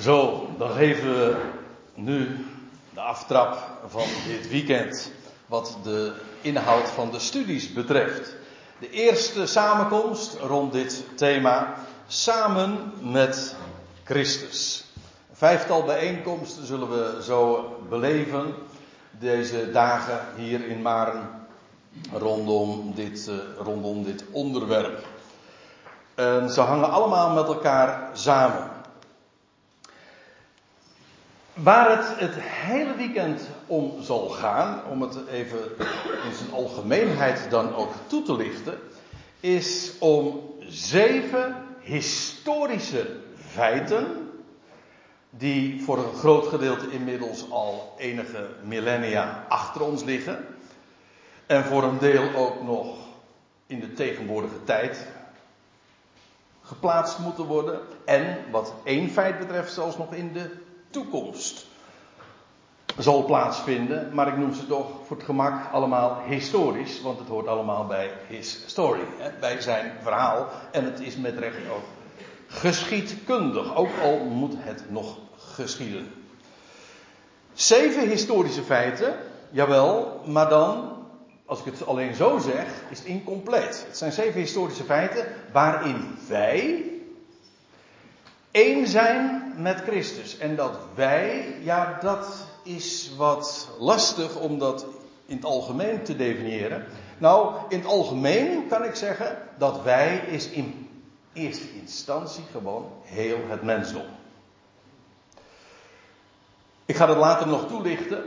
Zo, dan geven we nu de aftrap van dit weekend. Wat de inhoud van de studies betreft. De eerste samenkomst rond dit thema. Samen met Christus. Vijftal bijeenkomsten zullen we zo beleven. Deze dagen hier in Maren. Rondom dit, uh, rondom dit onderwerp. En ze hangen allemaal met elkaar samen. Waar het het hele weekend om zal gaan, om het even in zijn algemeenheid dan ook toe te lichten, is om zeven historische feiten, die voor een groot gedeelte inmiddels al enige millennia achter ons liggen, en voor een deel ook nog in de tegenwoordige tijd geplaatst moeten worden, en wat één feit betreft zelfs nog in de toekomst zal plaatsvinden. Maar ik noem ze toch voor het gemak allemaal historisch, want het hoort allemaal bij his story, hè, bij zijn verhaal. En het is met recht ook geschiedkundig, ook al moet het nog geschieden. Zeven historische feiten, jawel, maar dan, als ik het alleen zo zeg, is het incompleet. Het zijn zeven historische feiten waarin wij één zijn met Christus. En dat wij, ja, dat is wat lastig om dat in het algemeen te definiëren. Nou, in het algemeen kan ik zeggen dat wij is in eerste instantie gewoon heel het mensdom. Ik ga dat later nog toelichten.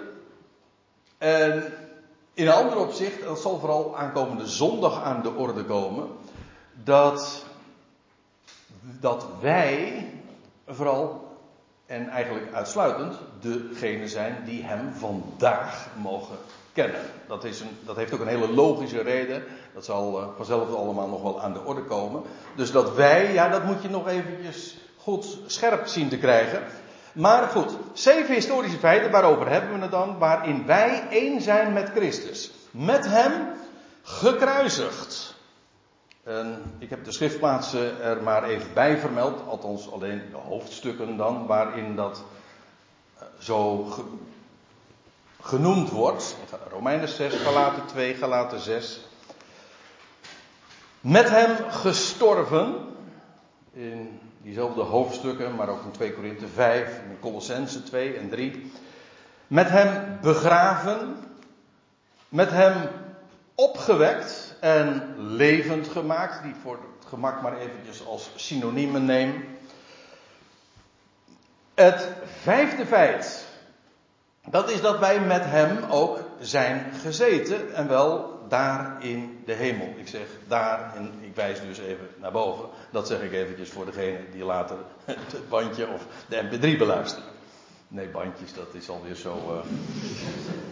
En in een ander opzicht, dat zal vooral aankomende zondag aan de orde komen, dat, dat wij vooral en eigenlijk uitsluitend degene zijn die hem vandaag mogen kennen. Dat, is een, dat heeft ook een hele logische reden. Dat zal uh, vanzelf allemaal nog wel aan de orde komen. Dus dat wij, ja, dat moet je nog eventjes goed scherp zien te krijgen. Maar goed, zeven historische feiten, waarover hebben we het dan? Waarin wij één zijn met Christus. Met hem gekruisigd. En ik heb de schriftplaatsen er maar even bij vermeld, althans alleen de hoofdstukken dan, waarin dat eh, zo genoemd wordt. Romeinen 6, Galaten 2, Galaten 6. Met hem gestorven, in diezelfde hoofdstukken, maar ook in 2 Korinthe 5, in Colossense 2 en 3. Met hem begraven, met hem opgewekt en levend gemaakt, die voor het gemak maar eventjes als synoniemen neem. Het vijfde feit, dat is dat wij met hem ook zijn gezeten en wel daar in de hemel. Ik zeg daar en ik wijs dus even naar boven. Dat zeg ik eventjes voor degene die later het bandje of de mp3 beluisteren. Nee, bandjes, dat is alweer zo. Uh...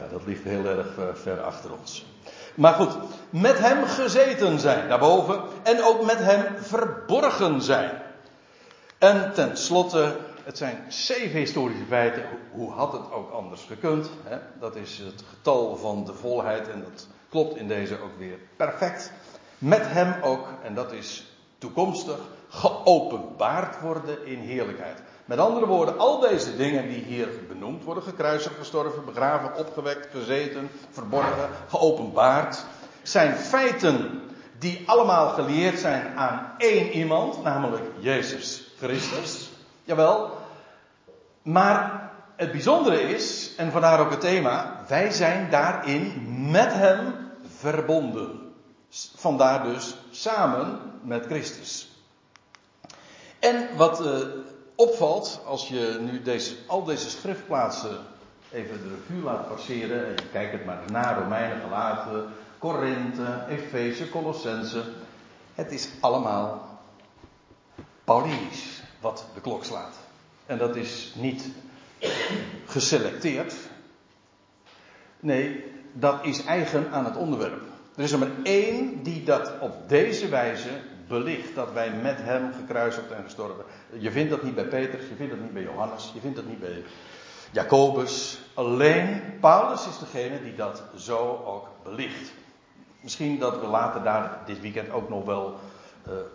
Ja, dat ligt heel erg eh, ver achter ons. Maar goed, met hem gezeten zijn daarboven en ook met hem verborgen zijn. En tenslotte, het zijn zeven historische feiten. Hoe had het ook anders gekund? Hè? Dat is het getal van de volheid en dat klopt in deze ook weer perfect. Met hem ook, en dat is toekomstig, geopenbaard worden in heerlijkheid. Met andere woorden, al deze dingen die hier benoemd worden, gekruisigd, gestorven, begraven, opgewekt, gezeten, verborgen, geopenbaard, zijn feiten die allemaal geleerd zijn aan één iemand, namelijk Jezus Christus. Jawel. Maar het bijzondere is, en vandaar ook het thema, wij zijn daarin met Hem verbonden. Vandaar dus samen met Christus. En wat uh, opvalt, als je nu deze, al deze schriftplaatsen even de revue laat passeren, en je kijkt het maar naar Romeinen, Galaten, Korinthe, Efeze, Colossense, het is allemaal Paulinisch wat de klok slaat. En dat is niet geselecteerd. Nee, dat is eigen aan het onderwerp. Er is er maar één die dat op deze wijze belicht dat wij met hem gekruisigd en gestorven. Je vindt dat niet bij Petrus, je vindt dat niet bij Johannes, je vindt dat niet bij Jacobus. Alleen Paulus is degene die dat zo ook belicht. Misschien dat we later daar dit weekend ook nog wel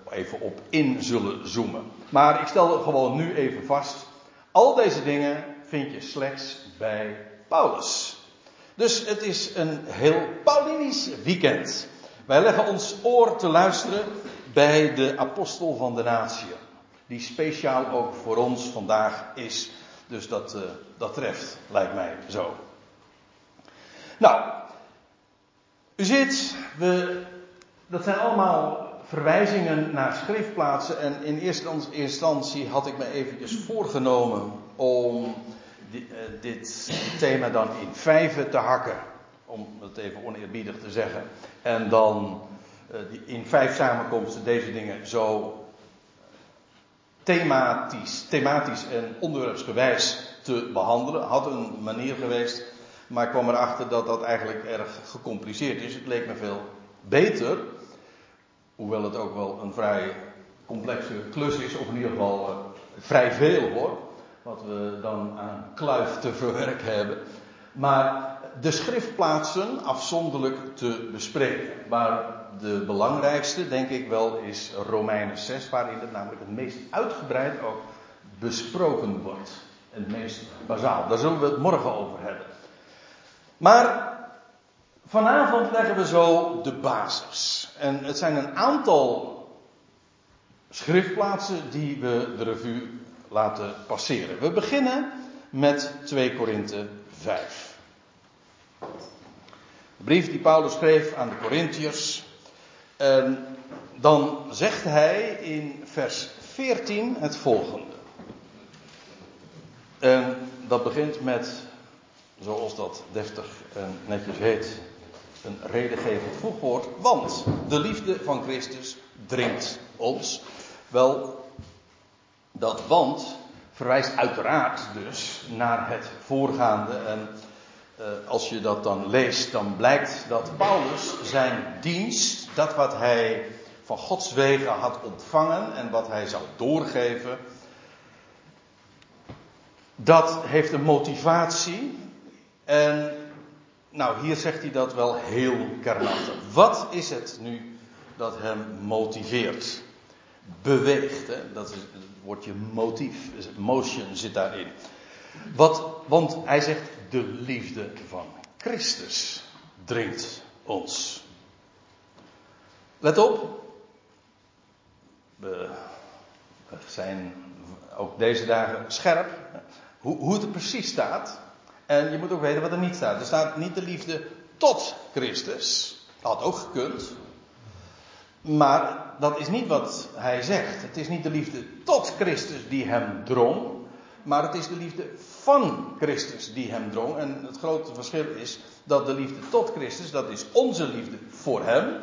even op in zullen zoomen. Maar ik stel gewoon nu even vast. Al deze dingen vind je slechts bij Paulus. Dus het is een heel Paulinisch weekend. Wij leggen ons oor te luisteren bij de apostel van de natie. Die speciaal ook voor ons vandaag is. Dus dat, uh, dat treft, lijkt mij zo. Nou, u ziet, we, dat zijn allemaal verwijzingen naar schriftplaatsen. En in eerste instantie had ik me eventjes voorgenomen om eh, dit thema dan in vijven te hakken. Om het even oneerbiedig te zeggen. En dan uh, in vijf samenkomsten deze dingen zo thematisch, thematisch en onderwerpsgewijs te behandelen. Had een manier geweest. Maar ik kwam erachter dat dat eigenlijk erg gecompliceerd is. Het leek me veel beter. Hoewel het ook wel een vrij complexe klus is. Of in ieder geval uh, vrij veel hoor wat we dan aan kluif te verwerken hebben. Maar de schriftplaatsen afzonderlijk te bespreken. Maar de belangrijkste, denk ik wel, is Romeinen 6, waarin het namelijk het meest uitgebreid ook besproken wordt. Het meest bazaal. Daar zullen we het morgen over hebben. Maar vanavond leggen we zo de basis. En het zijn een aantal schriftplaatsen die we de revue laten passeren. We beginnen met 2 Korinthe 5. De brief die Paulus schreef aan de Corinthiërs. En dan zegt hij in vers 14 het volgende. En dat begint met, zoals dat deftig en netjes heet, een redengevend voegwoord. Want de liefde van Christus dringt ons. Wel, dat want verwijst uiteraard dus naar het voorgaande. En als je dat dan leest, dan blijkt dat Paulus zijn dienst, dat wat hij van Gods wegen had ontvangen en wat hij zou doorgeven, dat heeft een motivatie. En nou, hier zegt hij dat wel heel kernachtig. Wat is het nu dat hem motiveert? Beweegt, hè? dat is woordje motief, motion zit daarin. Wat, want hij zegt, de liefde van Christus dringt ons. Let op, we zijn ook deze dagen scherp, hoe, hoe het er precies staat. En je moet ook weten wat er niet staat. Er staat niet de liefde tot Christus. Dat had ook gekund. Maar dat is niet wat hij zegt. Het is niet de liefde tot Christus die hem drong, maar het is de liefde van Christus die hem drong. En het grote verschil is dat de liefde tot Christus, dat is onze liefde voor hem.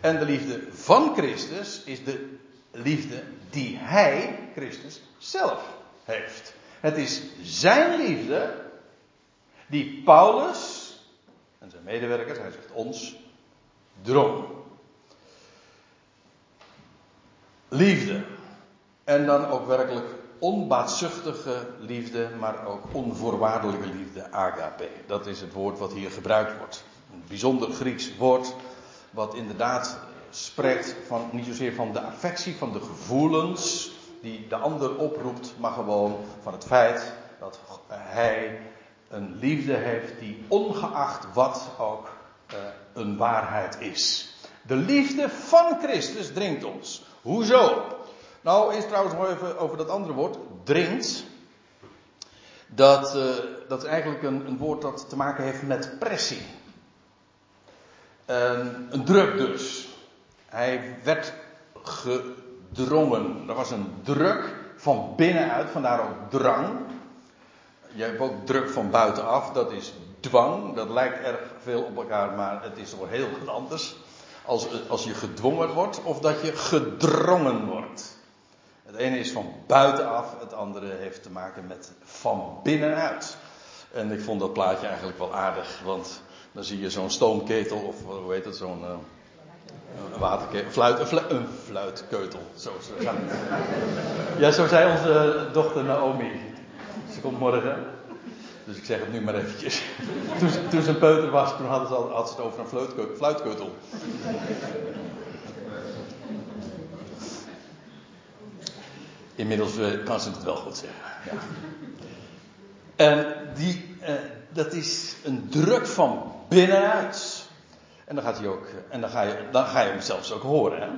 En de liefde van Christus is de liefde die hij, Christus, zelf heeft. Het is zijn liefde die Paulus en zijn medewerkers, hij zegt ons, drong. liefde. En dan ook werkelijk onbaatzuchtige liefde, maar ook onvoorwaardelijke liefde, agape. Dat is het woord wat hier gebruikt wordt. Een bijzonder Grieks woord, wat inderdaad spreekt van, niet zozeer van de affectie, van de gevoelens die de ander oproept, maar gewoon van het feit dat hij een liefde heeft die ongeacht wat ook uh, een waarheid is. De liefde van Christus dringt ons. Hoezo? Nou, eerst trouwens nog even over dat andere woord, dringt. Dat, uh, dat is eigenlijk een, een, woord dat te maken heeft met pressie. Um, een druk dus. Hij werd gedrongen. Er was een druk van binnenuit, vandaar ook drang. Je hebt ook druk van buitenaf, dat is dwang. Dat lijkt erg veel op elkaar, maar het is toch heel wat anders als, als je gedwongen wordt of dat je gedrongen wordt. Het ene is van buitenaf, het andere heeft te maken met van binnenuit. En ik vond dat plaatje eigenlijk wel aardig, want dan zie je zo'n stoomketel of hoe heet het, zo'n uh, waterketel, fluit, een, fluit, een fluitkeutel. Zo, zo, zo. Ja, zo zei onze dochter Naomi. Ze komt morgen. Dus ik zeg het nu maar eventjes. Toen, toen ze een peuter was, toen hadden ze, al, had ze het over een fluitkeutel. Inmiddels eh, kan ze het wel goed zeggen. Ja. En die, uh, dat is een druk van binnenuit. En dan gaat hij ook, en dan ga je, dan ga je hem zelfs ook horen. Hè?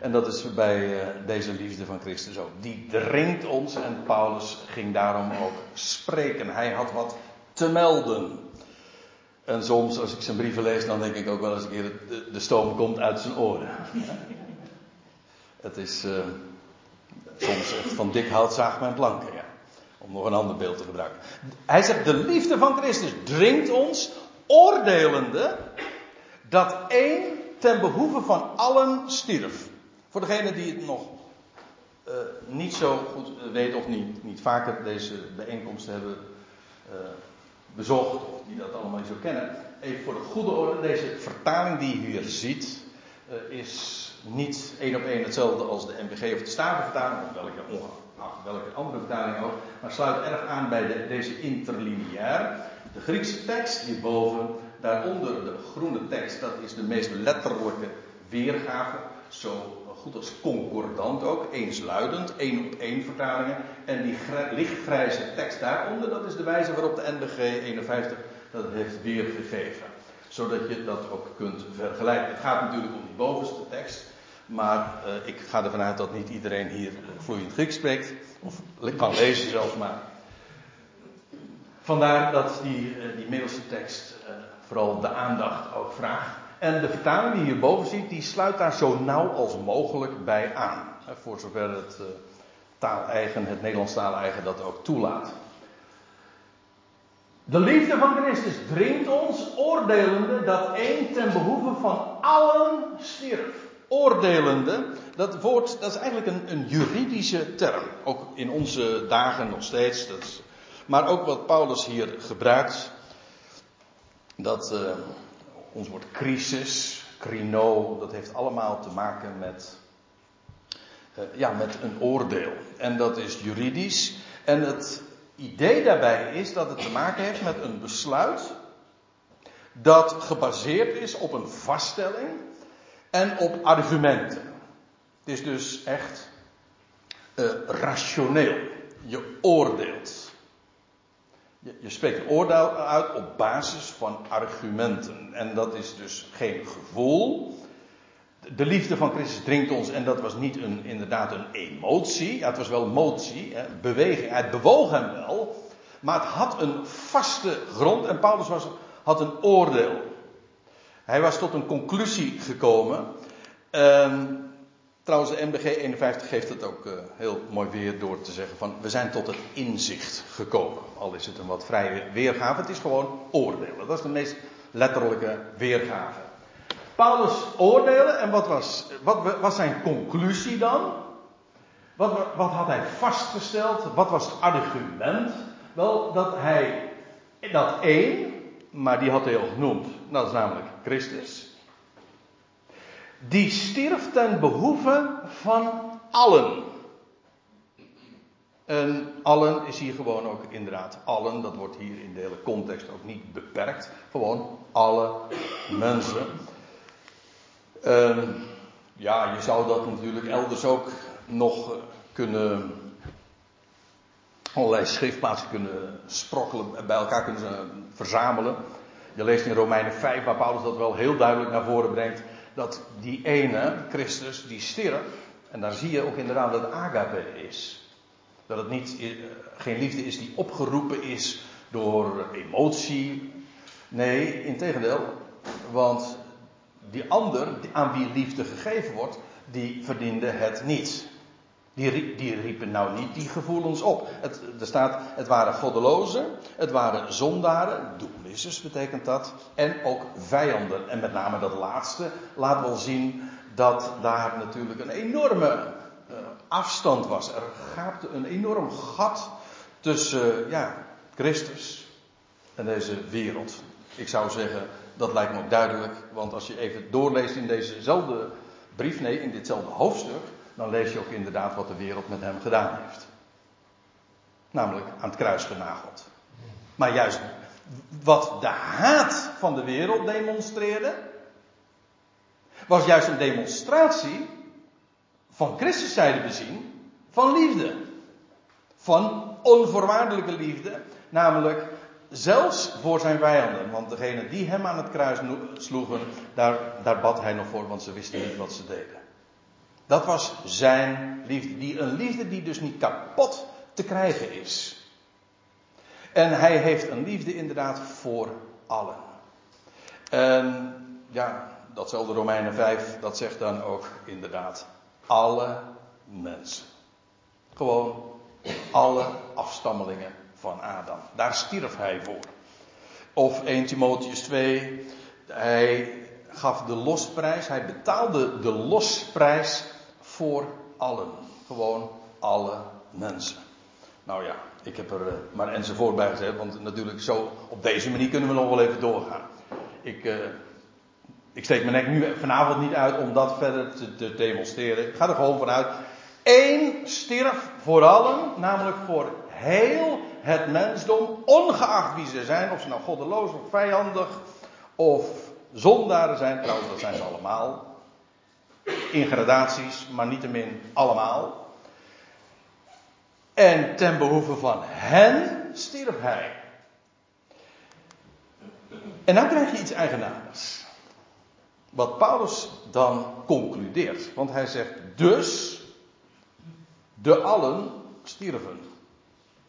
En dat is bij uh, deze liefde van Christus ook. Die dringt ons en Paulus ging daarom ook spreken. Hij had wat te melden. En soms, als ik zijn brieven lees, dan denk ik ook wel eens een keer: de, de stoom komt uit zijn oren. Het is uh, soms echt van dik hout zaagt mijn planken, ja. Om nog een ander beeld te gebruiken. Hij zegt: De liefde van Christus dringt ons, oordelende, dat één ten behoeve van allen stierf. Voor degene die het nog uh, niet zo goed weet of niet, niet vaker deze bijeenkomsten hebben uh, bezocht, of die dat allemaal niet zo kennen. Even voor de goede orde, deze vertaling die je hier ziet, is niet één op één hetzelfde als de MBG of de Statenvertaling, of welke, welke andere vertaling ook, maar sluit erg aan bij de, deze interlineair. De Griekse tekst hierboven, daaronder de groene tekst, dat is de meest letterlijke weergave, zo goed als concordant ook, eensluidend, één op één vertalingen. En die lichtgrijze tekst daaronder, dat is de wijze waarop de NBG 51 dat heeft weergegeven. Zodat je dat ook kunt vergelijken. Het gaat natuurlijk om die bovenste tekst. Maar uh, ik ga ervan uit dat niet iedereen hier vloeiend Grieks spreekt. Of kan lezen zelfs maar. Vandaar dat die, uh, die middelste tekst uh, vooral de aandacht ook vraagt. En de vertaling die je hierboven ziet, die sluit daar zo nauw als mogelijk bij aan. Voor zover het taaleigen, het Nederlands taaleigen dat ook toelaat. De liefde van Christus dringt ons, oordelende dat één ten behoeve van allen stierf. Oordelende, dat woord, dat is eigenlijk een, een juridische term. Ook in onze dagen nog steeds. Dat maar ook wat Paulus hier gebruikt. Dat uh, ons woord crisis, crino, dat heeft allemaal te maken met, uh, ja, met een oordeel. En dat is juridisch. En het idee daarbij is dat het te maken heeft met een besluit dat gebaseerd is op een vaststelling en op argumenten. Het is dus echt uh, rationeel. Je oordeelt. Je, je spreekt een oordeel uit op basis van argumenten. En dat is dus geen gevoel. De liefde van Christus dringt ons, en dat was niet een, inderdaad een emotie. Ja, het was wel motie, hè, beweging. Het bewoog hem wel. Maar het had een vaste grond. En Paulus was, had een oordeel. Hij was tot een conclusie gekomen. Um, trouwens, de MBG 51 geeft het ook uh, heel mooi weer door te zeggen van we zijn tot het inzicht gekomen. Al is het een wat vrije weergave, het is gewoon oordelen. Dat is de meest letterlijke weergave. Paulus oordelen en wat was, wat was zijn conclusie dan? Wat, wat had hij vastgesteld? Wat was het argument? Wel, dat hij dat één, maar die had hij al genoemd, dat is namelijk Christus. Die stierf ten behoeve van allen. En allen is hier gewoon ook inderdaad allen. Dat wordt hier in de hele context ook niet beperkt. Gewoon alle mensen. Um, ja, je zou dat natuurlijk elders ook nog kunnen. Allerlei schriftplaatsen kunnen sprokkelen, bij elkaar kunnen verzamelen. Je leest in Romeinen 5, waar Paulus dat wel heel duidelijk naar voren brengt. Dat die ene, Christus, die stierf. En daar zie je ook inderdaad dat het agape is. Dat het niet, eh, geen liefde is die opgeroepen is door emotie. Nee, integendeel. Want die ander aan wie liefde gegeven wordt, die verdiende het niet. Die, die riepen nou niet die gevoelens op. Het, er staat, het waren goddelozen, het waren zondaren, doelmissers betekent dat, en ook vijanden. En met name dat laatste laat wel zien dat daar natuurlijk een enorme uh, afstand was. Er gaapte een enorm gat tussen uh, ja, Christus en deze wereld. Ik zou zeggen, dat lijkt me ook duidelijk, want als je even doorleest in dezezelfde brief, nee, in ditzelfde hoofdstuk, dan lees je ook inderdaad wat de wereld met hem gedaan heeft. Namelijk aan het kruis genageld. Maar juist wat de haat van de wereld demonstreerde, was juist een demonstratie van Christus zijde bezien van liefde. Van onvoorwaardelijke liefde. Namelijk zelfs voor zijn vijanden. Want degene die hem aan het kruis sloegen, daar, daar bad hij nog voor, want ze wisten niet wat ze deden. Dat was zijn liefde. Die, een liefde die dus niet kapot te krijgen is. En hij heeft een liefde inderdaad voor allen. En ja, datzelfde Romeinen 5, dat zegt dan ook inderdaad alle mensen. Gewoon alle afstammelingen van Adam. Daar stierf hij voor. Of 1 Timotheus 2, hij gaf de losprijs, hij betaalde de losprijs voor allen. Gewoon alle mensen. Nou ja, ik heb er eh, maar enzovoort bij gezet, want natuurlijk zo op deze manier kunnen we nog wel even doorgaan. Ik, uh, ik steek mijn nek nu vanavond niet uit om dat verder te, te demonstreren. Ik ga er gewoon vanuit. Eén stierf voor allen, namelijk voor heel het mensdom, ongeacht wie ze zijn, of ze nou goddeloos of vijandig of zondaren zijn. Trouwens, dat zijn ze allemaal. In gradaties, maar niettemin allemaal. En ten behoeve van hen stierf hij. En dan krijg je iets eigenaardigs. Wat Paulus dan concludeert. Want hij zegt dus, de allen stierven.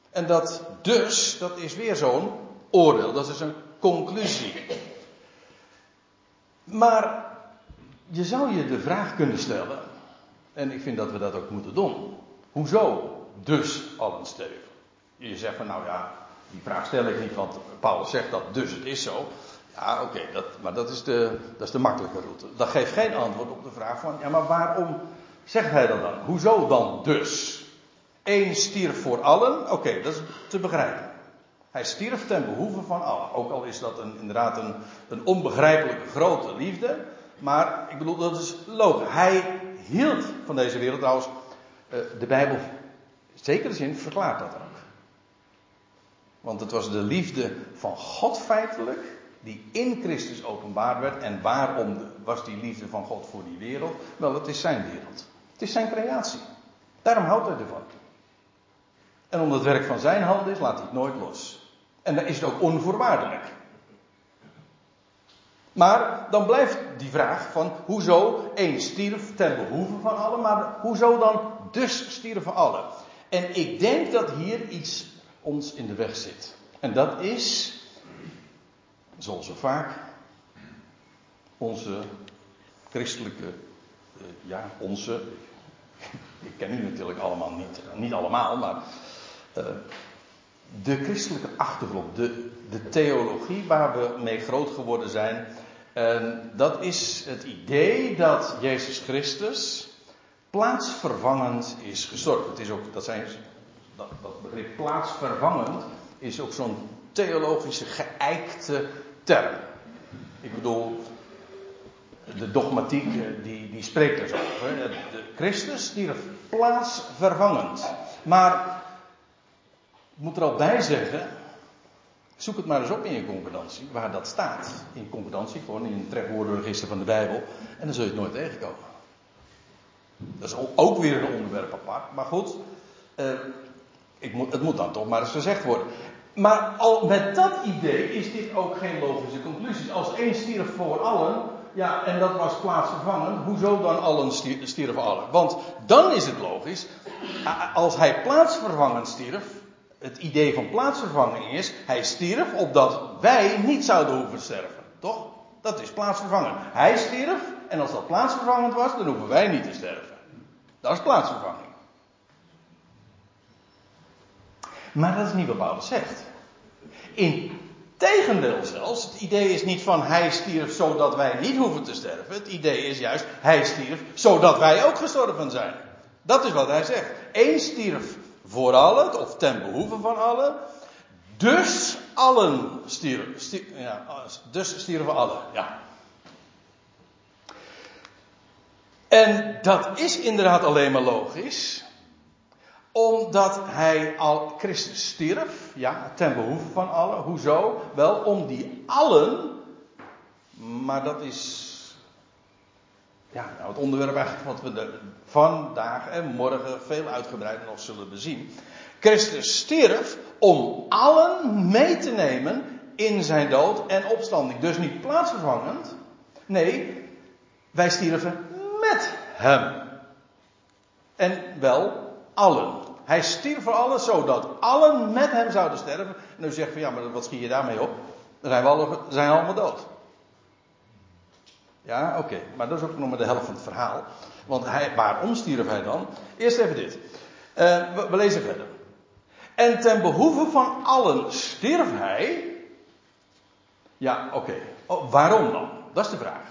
En dat dus, dat is weer zo'n oordeel. Dat is een conclusie. Maar je zou je de vraag kunnen stellen. En ik vind dat we dat ook moeten doen. Hoezo dus allen sterven? Je zegt van nou ja, die vraag stel ik niet, want Paulus zegt dat dus het is zo. Ja, oké, maar dat is, de, dat is de makkelijke route. Dat geeft geen antwoord op de vraag van, ja, maar waarom zegt hij dat dan? Hoezo dan dus? Eén stierf voor allen, oké, dat is te begrijpen. Hij stierf ten behoeve van allen. Ook al is dat inderdaad een, een onbegrijpelijke grote liefde. Maar ik bedoel, dat is logisch. Hij hield van deze wereld. Trouwens, eh, de Bijbel, in zekere zin, verklaart dat ook. Want het was de liefde van God feitelijk die in Christus openbaar werd. En waarom was die liefde van God voor die wereld? Wel, het is zijn wereld. Het is zijn creatie. Daarom houdt hij ervan. En omdat het werk van zijn hand is, laat hij het nooit los. En dan is het ook onvoorwaardelijk. Maar dan blijft die vraag van hoezo één stierf ten behoeve van allen, maar hoezo dan dus stierven allen? En ik denk dat hier iets ons in de weg zit. En dat is zoals zo vaak, onze christelijke, uh, ja, onze, ik ken u natuurlijk allemaal niet, niet allemaal, maar uh, de christelijke achtergrond, de, de theologie waar we mee groot geworden zijn, en dat is het idee dat Jezus Christus plaatsvervangend is gestorven. Het is ook, dat, zijn, dat, begrip plaatsvervangend is ook zo'n theologische geëikte term. Ik bedoel, de dogmatiek eh, die, die spreekt er zo over. Christus stierf plaatsvervangend. Maar ik moet er al bij zeggen, zoek het maar eens op in je concordantie, waar dat staat. In concordantie, gewoon in het trefwoordenregister van de Bijbel. En dan zul je het nooit tegenkomen. Dat is ook weer een onderwerp apart. Maar goed, eh, ik moet, het moet dan toch maar eens gezegd worden. Maar al met dat idee is dit ook geen logische conclusie. Als één stierf voor allen, ja, en dat was plaatsvervangend, hoezo dan allen stierven allen? Want dan is het logisch, als hij plaatsvervangend stierf, het idee van plaatsvervanging is, hij stierf opdat wij niet zouden hoeven sterven. Toch? Dat is plaatsvervangend. Hij stierf, en als dat plaatsvervangend was, dan hoeven wij niet te sterven. Dat is plaatsvervanging. Maar dat is niet wat Paulus zegt. Integendeel zelfs, het idee is niet van hij stierf zodat wij niet hoeven te sterven. Het idee is juist, hij stierf zodat wij ook gestorven zijn. Dat is wat hij zegt. Eén stierf voor allen, of ten behoeve van allen. Dus allen stierven. ja, dus stierven allen, ja. En dat is inderdaad alleen maar logisch omdat hij al Christus stierf, ja, ten behoeve van allen. Hoezo? Wel om die allen, maar dat is ja, nou, het onderwerp eigenlijk wat we de, vandaag en morgen veel uitgebreider nog zullen bezien. Christus stierf om allen mee te nemen in zijn dood en opstanding. Dus niet plaatsvervangend. Nee, wij stierven met hem. En wel allen. Hij stierf voor allen, zodat allen met hem zouden sterven. En u zegt van ja, maar wat schiet je daarmee op? Dan zijn we zijn allemaal dood. Ja, oké. Maar dat is ook nog maar de helft van het verhaal. Want hij, waarom stierf hij dan? Eerst even dit. Uh, we, lezen verder. En ten behoeve van allen stierf hij. Ja, oké. Oh, waarom dan? Dat is de vraag.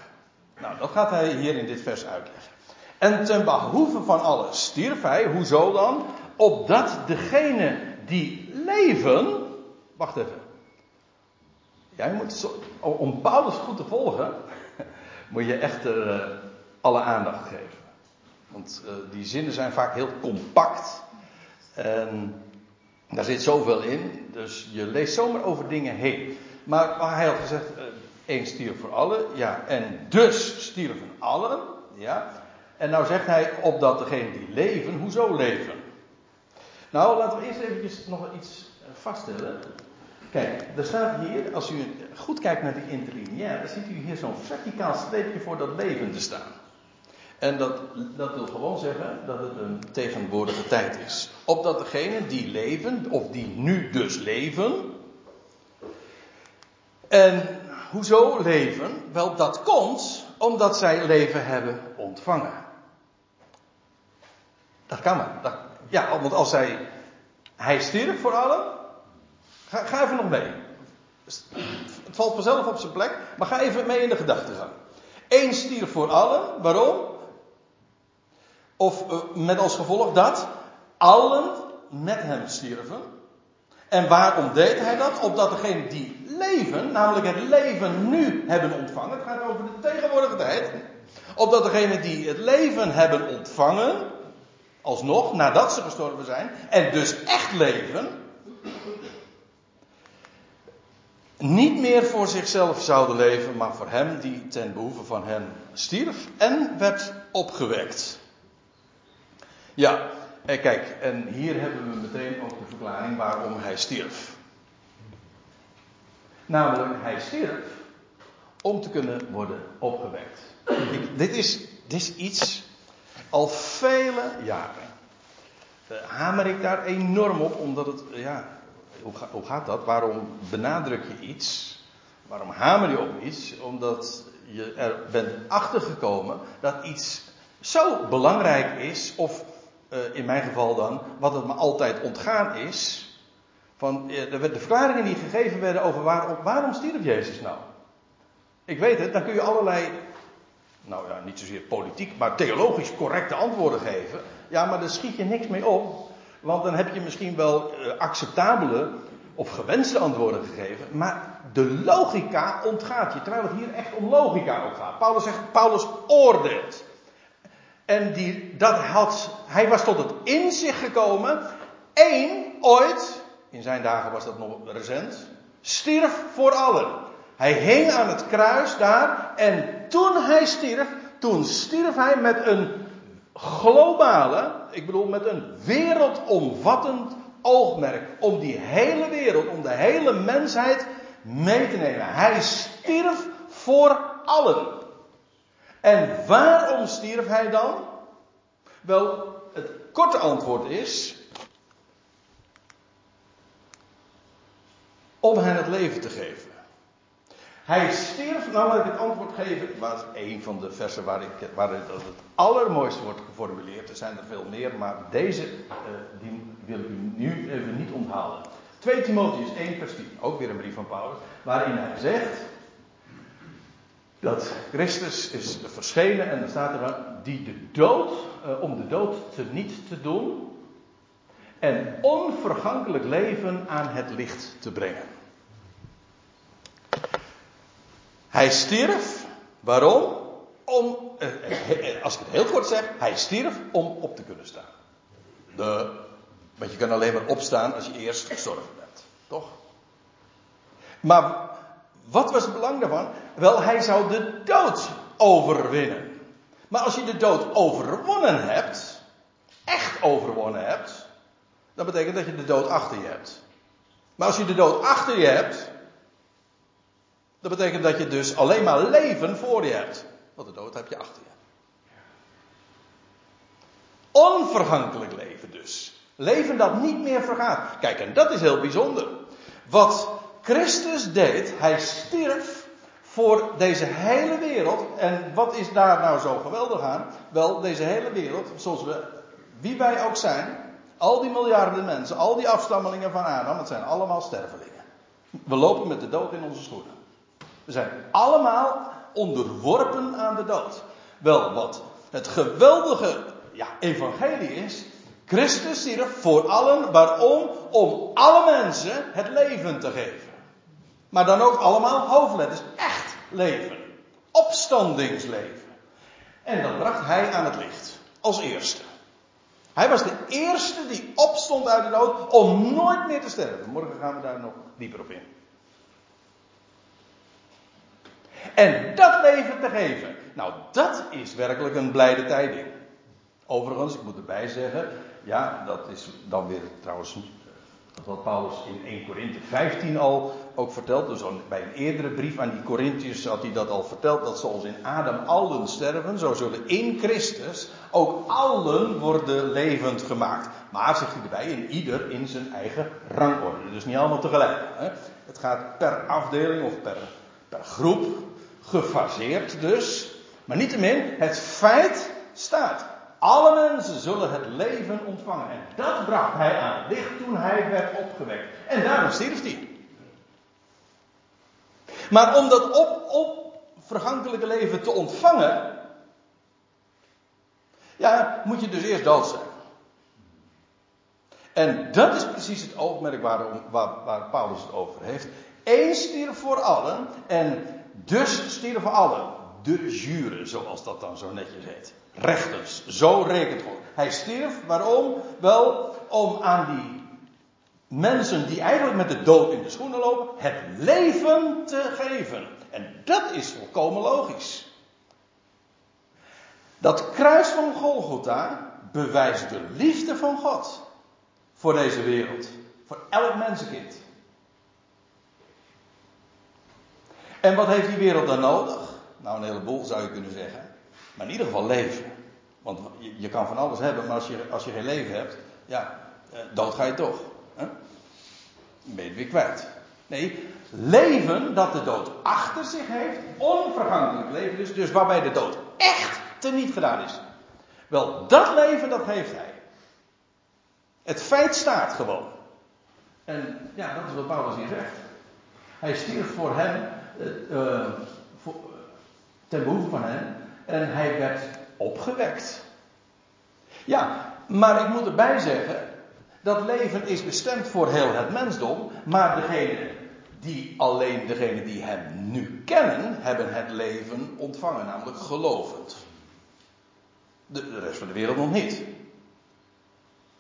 Nou, dat gaat hij hier in dit vers uitleggen. En ten behoeve van allen stierf hij. Hoezo dan? Opdat degene die leven. Wacht even. Jij moet, zo, om Paulus goed te volgen, moet je echt uh, alle aandacht geven. Want uh, die zinnen zijn vaak heel compact. En daar zit zoveel in. Dus je leest zomaar over dingen heen. Maar, maar hij had gezegd, uh, één stierf voor allen. Ja, en dus stierven allen. Ja. En nou zegt hij, opdat degenen die leven, hoezo leven? Nou, laten we eerst eventjes nog iets vaststellen. Kijk, er staat hier, als u goed kijkt naar die interlineair, dan ziet u hier zo'n verticaal streepje voor dat leven te staan. En dat, dat wil gewoon zeggen dat het een tegenwoordige tijd is. Opdat degenen die leven, of die nu dus leven. En hoezo leven? Wel, dat komt omdat zij leven hebben ontvangen. Dat kan maar. Dat, ja, want als zij. Hij stierf voor allen. Ga, ga even nog mee. Valt vanzelf op zijn plek, maar ga even mee in de gedachtegang. Eén stierf voor allen, waarom? Of uh, met als gevolg dat allen met hem stierven. En waarom deed hij dat? Opdat degenen die leven, namelijk het leven nu hebben ontvangen, het gaat over de tegenwoordige tijd. Opdat degenen die het leven hebben ontvangen, alsnog, nadat ze gestorven zijn, en dus echt leven, niet meer voor zichzelf zouden leven, maar voor hem die ten behoeve van hen stierf en werd opgewekt. Ja, en kijk, en hier hebben we meteen ook de verklaring waarom hij stierf. Namelijk, hij stierf om te kunnen worden opgewekt. Dit, is, dit is iets al vele jaren. Uh, hamer ik daar enorm op, omdat het, ja, hoe, hoe gaat dat? Waarom benadruk je iets? Waarom hamer je op iets? Omdat je er bent achtergekomen dat iets zo belangrijk is, of uh, in mijn geval dan, wat het me altijd ontgaan is. Van uh, de, de, verklaringen die gegeven werden over waarom, waarom stierf Jezus nou? Ik weet het, dan kun je allerlei, nou ja, niet zozeer politiek, maar theologisch correcte antwoorden geven. Ja, maar daar schiet je niks mee op. Want dan heb je misschien wel uh, acceptabele of gewenste antwoorden gegeven. Maar de logica ontgaat je. Terwijl het hier echt om logica ook gaat. Paulus zegt, Paulus oordeelt. En die, dat had, hij was tot het inzicht gekomen. Eén, ooit, in zijn dagen was dat nog recent, stierf voor allen. Hij hing aan het kruis daar. En toen hij stierf, toen stierf hij met een globale, ik bedoel met een wereldomvattend oogmerk. Om die hele wereld, om de hele mensheid mee te nemen. Hij stierf voor allen. En waarom stierf hij dan? Wel, het korte antwoord is. Om hen het leven te geven. Hij stierf, nou laat ik het antwoord geven, was een van de versen waar, ik, waar het, het allermooiste wordt geformuleerd. Er zijn er veel meer, maar deze uh, die wil ik u nu even niet onthalen. 2 Timotheus 1 vers 10, ook weer een brief van Paulus, waarin hij zegt dat Christus is verschenen en er staat er die de dood, uh, om de dood te niet te doen en onvergankelijk leven aan het licht te brengen. Hij stierf. Waarom? Om, eh, eh, als ik het heel kort zeg, hij stierf om op te kunnen staan. De, want je kan alleen maar opstaan als je eerst gestorven bent. Toch? Maar wat was het belang daarvan? Wel, hij zou de dood overwinnen. Maar als je de dood overwonnen hebt, echt overwonnen hebt, dan betekent dat je de dood achter je hebt. Maar als je de dood achter je hebt, dat betekent dat je dus alleen maar leven voor je hebt. Want de dood heb je achter je. Onvergankelijk leven dus. Leven dat niet meer vergaat. Kijk, en dat is heel bijzonder. Wat Christus deed, hij stierf voor deze hele wereld. En wat is daar nou zo geweldig aan? Wel, deze hele wereld, zoals we, wie wij ook zijn, al die miljarden mensen, al die afstammelingen van Adam, het zijn allemaal stervelingen. We lopen met de dood in onze schoenen. We zijn allemaal onderworpen aan de dood. Wel, wat het geweldige ja, evangelie is. Christus stierf voor allen. Waarom? Om alle mensen het leven te geven. Maar dan ook allemaal hoofdletters. Echt leven. Opstandingsleven. En dat bracht hij aan het licht. Als eerste. Hij was de eerste die opstond uit de dood om nooit meer te sterven. Morgen gaan we daar nog dieper op in. En dat leven te geven. Nou, dat is werkelijk een blijde tijding. Overigens, ik moet erbij zeggen, ja, dat is dan weer trouwens wat Paulus in 1 Korinthe 15 al ook vertelt. Dus bij een eerdere brief aan die Corinthiërs had hij dat al verteld. Dat zoals in Adam allen sterven, zo zullen in Christus ook allen worden levend gemaakt. Maar, zegt hij erbij, in ieder in zijn eigen rangorde. Dus niet allemaal tegelijk. Hè? Het gaat per afdeling of per, per groep, gefaseerd dus. Maar niettemin, het feit staat. Alle mensen zullen het leven ontvangen. En dat bracht hij aan het licht toen hij werd opgewekt. En daarom stierf hij. Maar om dat op, op vergankelijke leven te ontvangen. Ja, moet je dus eerst dood zijn. En dat is precies het oogmerk waar, waar Paulus het over heeft. Eén stierf voor allen. En dus stierven allen. De jure, zoals dat dan zo netjes heet rechters. Zo rekent God. Hij stierf, waarom? Wel om aan die mensen die eigenlijk met de dood in de schoenen lopen, het leven te geven. En dat is volkomen logisch. Dat kruis van Golgotha bewijst de liefde van God voor deze wereld. Voor elk mensenkind. En wat heeft die wereld dan nodig? Nou, een heleboel zou je kunnen zeggen. Maar in ieder geval leven. Want je, je kan van alles hebben, maar als je, als je geen leven hebt, ja, eh, dood ga je toch. Hè? Ben je weer kwijt. Nee, leven dat de dood achter zich heeft, onvergankelijk leven dus, dus waarbij de dood echt teniet gedaan is. Wel, dat leven, dat heeft hij. Het feit staat gewoon. En ja, dat is wat Paulus hier zegt. Hij stierf voor hem, uh, voor, ten behoeve van hen, en hij werd opgewekt. Ja, maar ik moet erbij zeggen, dat leven is bestemd voor heel het mensdom, maar degene die alleen degene die hem nu kennen, hebben het leven ontvangen, namelijk gelovend. De, de rest van de wereld nog niet.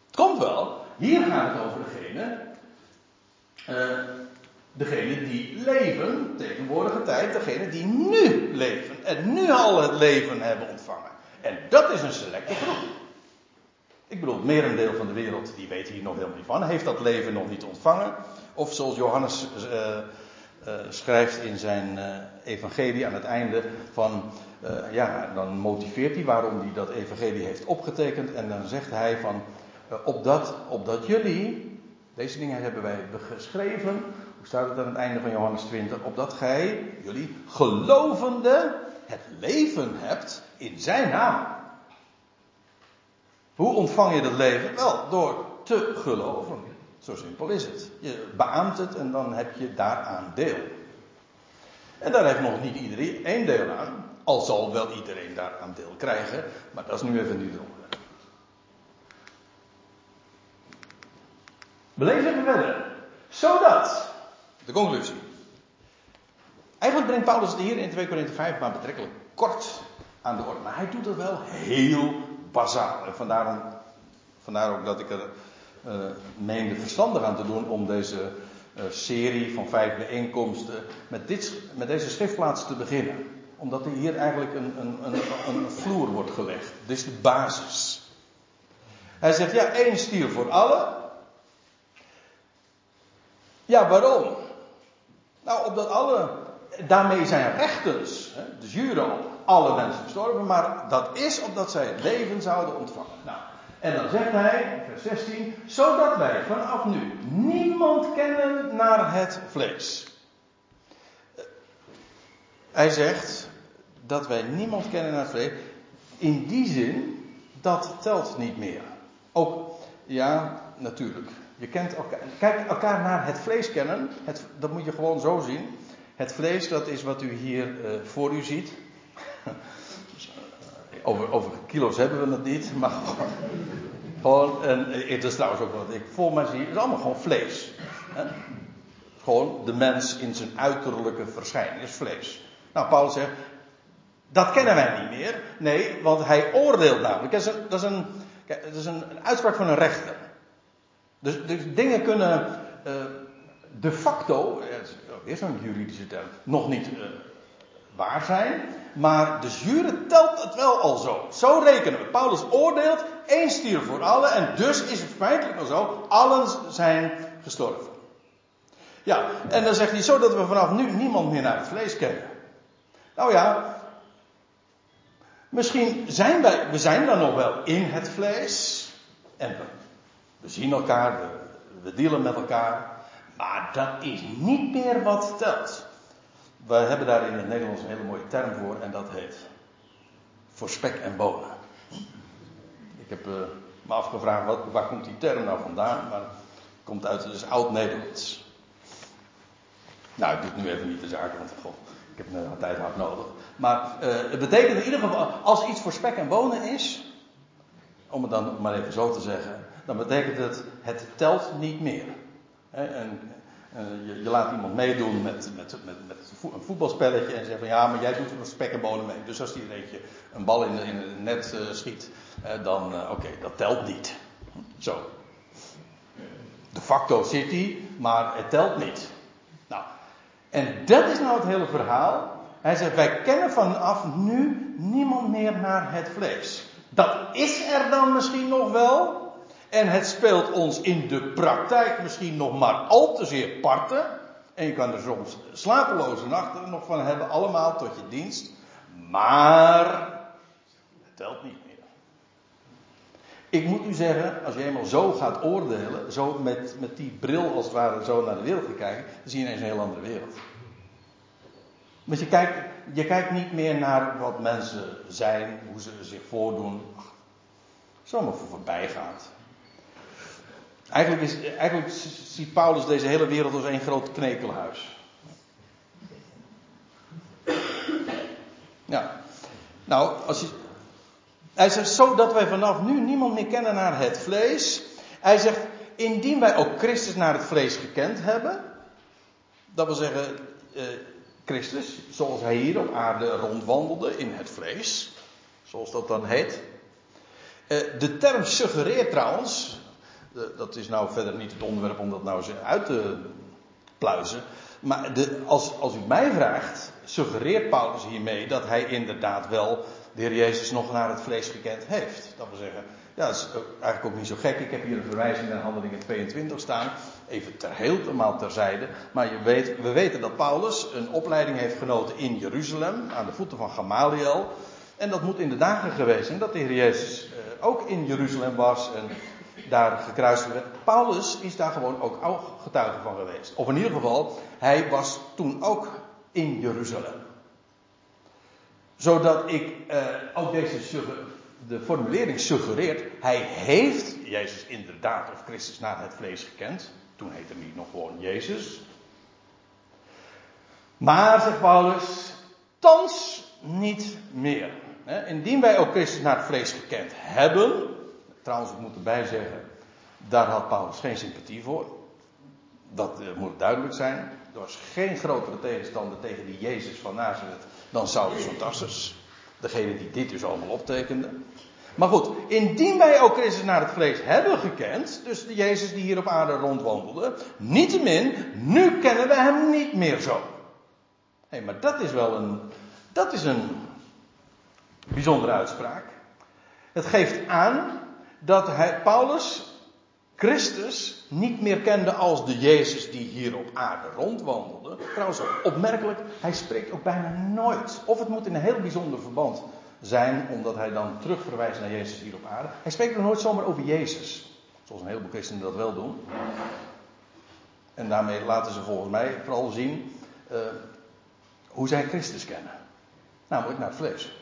Het komt wel, hier gaat het over degene, uh, degene die leven, tegenwoordige tijd, degene die nu leven en nu al het leven hebben ontvangen. En dat is een selecte groep. Ik bedoel, het merendeel van de wereld, die weet hier nog helemaal niet van, heeft dat leven nog niet ontvangen. Of zoals Johannes uh, uh, schrijft in zijn uh, evangelie aan het einde van, ja, dan motiveert hij waarom hij dat evangelie heeft opgetekend. En dan zegt hij van, opdat, opdat jullie, deze dingen hebben wij geschreven, hoe staat het aan het einde van Johannes 20, opdat gij, jullie, gelovende het leven hebt in zijn naam. Hoe ontvang je dat leven? Wel, door te geloven. Zo simpel is het. Je beaamt het en dan heb je daaraan deel. En daar heeft nog niet iedereen één deel aan. Al zal wel iedereen daaraan deel krijgen. Maar dat is nu even niet. We lezen even verder. Zodat. De conclusie. Eigenlijk brengt Paulus het hier in 2 Korinthe 5 maar betrekkelijk kort aan de orde. Maar hij doet het wel heel bazaal. En vandaar, vandaar ook dat ik er uh, meende verstandig aan te doen om deze uh, serie van vijf bijeenkomsten met, dit, met deze schriftplaats te beginnen. Omdat er hier eigenlijk een, een, een, een vloer wordt gelegd. Dit is de basis. Hij zegt, ja, één stier voor allen. Ja, waarom? Nou, opdat alle, daarmee zijn rechtens, hè, de juren op alle mensen gestorven, maar dat is opdat zij het leven zouden ontvangen. Nou, en dan zegt hij, vers 16, zodat wij vanaf nu niemand kennen naar het vlees. Hij zegt dat wij niemand kennen naar het vlees. In die zin, dat telt niet meer. Ook, ja, natuurlijk. Je kent elkaar, kijk elkaar naar het vlees kennen. Het, dat moet je gewoon zo zien. Het vlees, dat is wat u hier uh, voor u ziet. over, over kilo's hebben we het niet, maar gewoon. en eh, het is trouwens ook wat ik voor mij zie. Het is allemaal gewoon vlees. Hè? Gewoon de mens in zijn uiterlijke verschijning is vlees. Nou, Paulus zegt, dat kennen wij niet meer. Nee, want hij oordeelt namelijk. Dat is een, dat is een, is een uitspraak van een rechter. Dus, dus dingen kunnen uh, de facto, weer zo'n juridische term, nog niet uh, waar zijn. Maar de jure telt het wel al zo. Zo rekenen we. Paulus oordeelt één stier voor allen. En dus is het feitelijk al zo. Allen zijn gestorven. Ja, en dan zegt hij zo dat we vanaf nu niemand meer naar het vlees kennen. Nou ja, misschien zijn wij, we zijn dan nog wel in het vlees. En we, we zien elkaar, we, dealen met elkaar. Maar dat is niet meer wat telt. We hebben daar in het Nederlands een hele mooie term voor en dat heet voor spek en bonen. Ik heb uh, me afgevraagd waar komt die term nou vandaan, maar het komt uit dus oud-Nederlands. Nou, ik doe het nu even niet de zaak, want ik heb een tijd hard nodig. Maar uh, het betekent in ieder geval, als iets voor spek en bonen is, om het dan maar even zo te zeggen, dan betekent het, het telt niet meer. En, uh, je, laat iemand meedoen met, met, met, met, een voetbalspelletje en zegt van ja, maar jij doet er spek en bonen mee. Dus als die eentje een bal in, in het net uh, schiet, uh, dan oké, dat telt niet. Zo. De facto zit hij, maar het telt niet. Nou, en dat is nou het hele verhaal. Hij zegt, wij kennen vanaf nu niemand meer naar het vlees. Dat is er dan misschien nog wel. En het speelt ons in de praktijk misschien nog maar al te zeer parten. En je kan er soms slapeloze nachten nog van hebben, allemaal tot je dienst. Maar het telt niet meer. Ik moet u zeggen, als je eenmaal zo gaat oordelen, zo met, met die bril als het ware zo naar de wereld gaat kijken, dan zie je ineens een heel andere wereld. Want je kijkt, je kijkt niet meer naar wat mensen zijn, hoe ze zich voordoen. Zomaar voor voorbij gaat. Eigenlijk, is, eigenlijk ziet Paulus deze hele wereld als één groot knekelhuis. Ja. Nou, als hij zegt zo dat wij vanaf nu niemand meer kennen naar het vlees. Hij zegt, indien wij ook Christus naar het vlees gekend hebben. Dat wil zeggen, eh, Christus, zoals hij hier op aarde rondwandelde in het vlees. Zoals dat dan heet. Eh, de term suggereert trouwens, dat is nou verder niet het onderwerp om dat nou eens uit te pluizen. Maar de, als, als u mij vraagt, suggereert Paulus hiermee dat hij inderdaad wel de Heer Jezus nog naar het vlees gekend heeft. Dat wil zeggen, ja, dat is eigenlijk ook niet zo gek. Ik heb hier een verwijzing naar handelingen 22 staan. Even ter helemaal terzijde. Maar je weet, we weten dat Paulus een opleiding heeft genoten in Jeruzalem, aan de voeten van Gamaliel. En dat moet in de dagen geweest zijn dat de Heer Jezus eh, ook in Jeruzalem was en daar gekruist werd. Paulus is daar gewoon ook getuige van geweest. Of in ieder geval, hij was toen ook in Jeruzalem. Zodat ik eh, ook deze de formulering suggereert, hij heeft Jezus inderdaad of Christus naar het vlees gekend. Toen heette hij nog gewoon Jezus. Maar, zegt Paulus, thans niet meer. Indien wij ook Christus naar het vlees gekend hebben, Trouwens, ik moet erbij zeggen, daar had Paulus geen sympathie voor. Dat uh, moet duidelijk zijn. Er was geen grotere tegenstander tegen die Jezus van Nazareth dan Saulus van Tarsus. Degene die dit dus allemaal optekende. Maar goed, indien wij ook Christus naar het vlees hebben gekend, dus de Jezus die hier op aarde rondwandelde, niettemin, nu kennen we hem niet meer zo. Hé, hey, maar dat is wel een, Dat is een bijzondere uitspraak. Het geeft aan dat hij, Paulus Christus niet meer kende als de Jezus die hier op aarde rondwandelde. Trouwens, opmerkelijk, hij spreekt ook bijna nooit. Of het moet in een heel bijzonder verband zijn, omdat hij dan terugverwijst naar Jezus hier op aarde. Hij spreekt er nooit zomaar over Jezus. Zoals een heleboel christenen dat wel doen. En daarmee laten ze volgens mij vooral zien uh, hoe zij Christus kennen. Namelijk naar het vlees.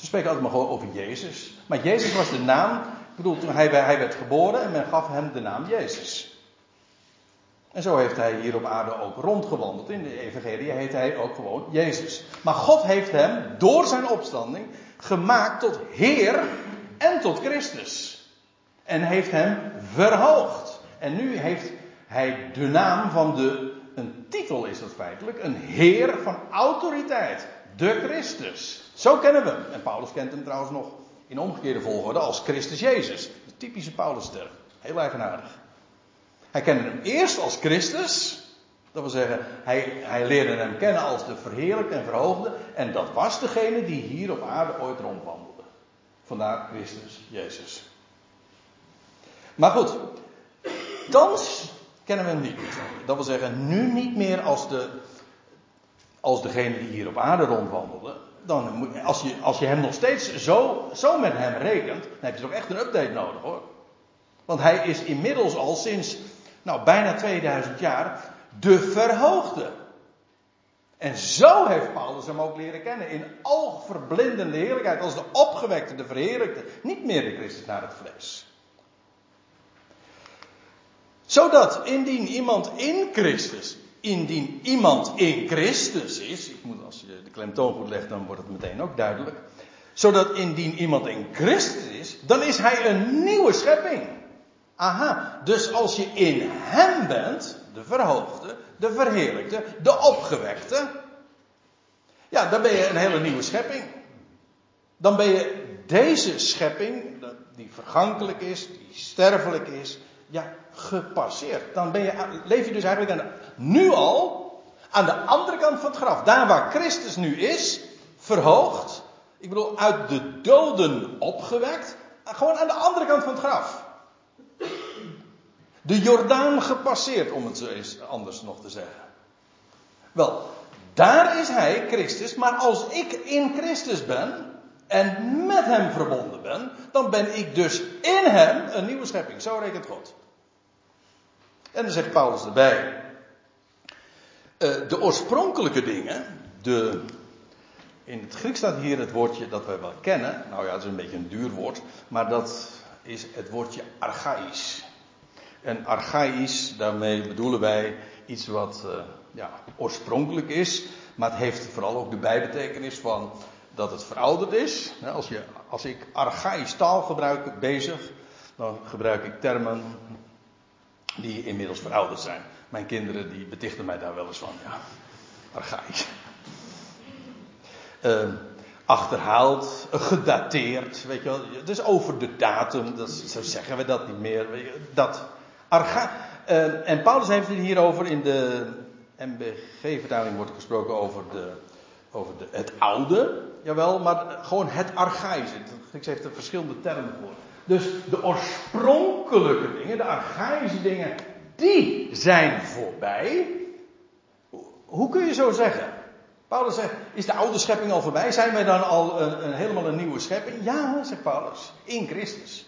Ze spreken altijd maar gewoon over Jezus. Maar Jezus was de naam. Ik bedoel, toen hij, hij werd geboren en men gaf hem de naam Jezus. En zo heeft hij hier op aarde ook rondgewandeld. In de Evangelie heet hij ook gewoon Jezus. Maar God heeft hem door zijn opstanding gemaakt tot Heer en tot Christus. En heeft hem verhoogd. En nu heeft hij de naam van de, een titel is dat feitelijk, een Heer van autoriteit. De Christus. Zo kennen we hem. En Paulus kent hem trouwens nog in omgekeerde volgorde als Christus Jezus. De typische Paulusterm. Heel eigenaardig. Hij kende hem eerst als Christus. Dat wil zeggen, hij, hij leerde hem kennen als de verheerlijkte en verhoogde. En dat was degene die hier op aarde ooit rondwandelde. Vandaar Christus Jezus. Maar goed, thans kennen we hem niet. Dat wil zeggen, nu niet meer als, de, als degene die hier op aarde rondwandelde. Dan moet, als, je, als je hem nog steeds zo, zo met hem rekent, dan heb je toch echt een update nodig hoor. Want hij is inmiddels al sinds nou, bijna 2000 jaar de verhoogde. En zo heeft Paulus hem ook leren kennen. In oogverblindende heerlijkheid. Als de opgewekte, de verheerlijkte. Niet meer de Christus naar het vlees. Zodat indien iemand in Christus. Indien iemand in Christus is. Ik moet, als je de klemtoon goed legt, dan wordt het meteen ook duidelijk. Zodat indien iemand in Christus is. Dan is hij een nieuwe schepping. Aha, dus als je in hem bent, de verhoogde, de verheerlijkte, de opgewekte, ja, dan ben je een hele nieuwe schepping. Dan ben je deze schepping, die vergankelijk is, die sterfelijk is, ja, gepasseerd. Dan ben je, leef je dus eigenlijk nu al aan de andere kant van het graf. Daar waar Christus nu is, verhoogd. Ik bedoel, uit de doden opgewekt. Gewoon aan de andere kant van het graf de Jordaan gepasseerd, om het zo eens anders nog te zeggen. Wel, daar is hij, Christus, maar als ik in Christus ben en met hem verbonden ben, dan ben ik dus in hem een nieuwe schepping. Zo rekent God. En dan zegt Paulus erbij, uh, de oorspronkelijke dingen, de, in het Grieks staat hier het woordje dat wij wel kennen, nou ja, het is een beetje een duur woord, maar dat is het woordje archaïs. En archaïs, daarmee bedoelen wij iets wat uh, ja, oorspronkelijk is. Maar het heeft vooral ook de bijbetekenis van dat het verouderd is. Als, je, als ik archaïs taal gebruik bezig, dan gebruik ik termen die inmiddels verouderd zijn. Mijn kinderen die betichten mij daar wel eens van. Ja, archaïs. Uh, achterhaald, gedateerd, weet je wel. Het is over de datum, dat, zo zeggen we dat niet meer. Dat, Arga uh, en Paulus heeft het hier over in de MBG-vertaling wordt gesproken over, de, over de, het oude, jawel, maar gewoon het archaïsche. Ik heeft er verschillende termen voor. Dus de oorspronkelijke dingen, de archaïsche dingen, die zijn voorbij. Hoe kun je zo zeggen? Paulus zegt, is de oude schepping al voorbij? Zijn wij dan al een, helemaal een nieuwe schepping? Ja, zegt Paulus, in Christus.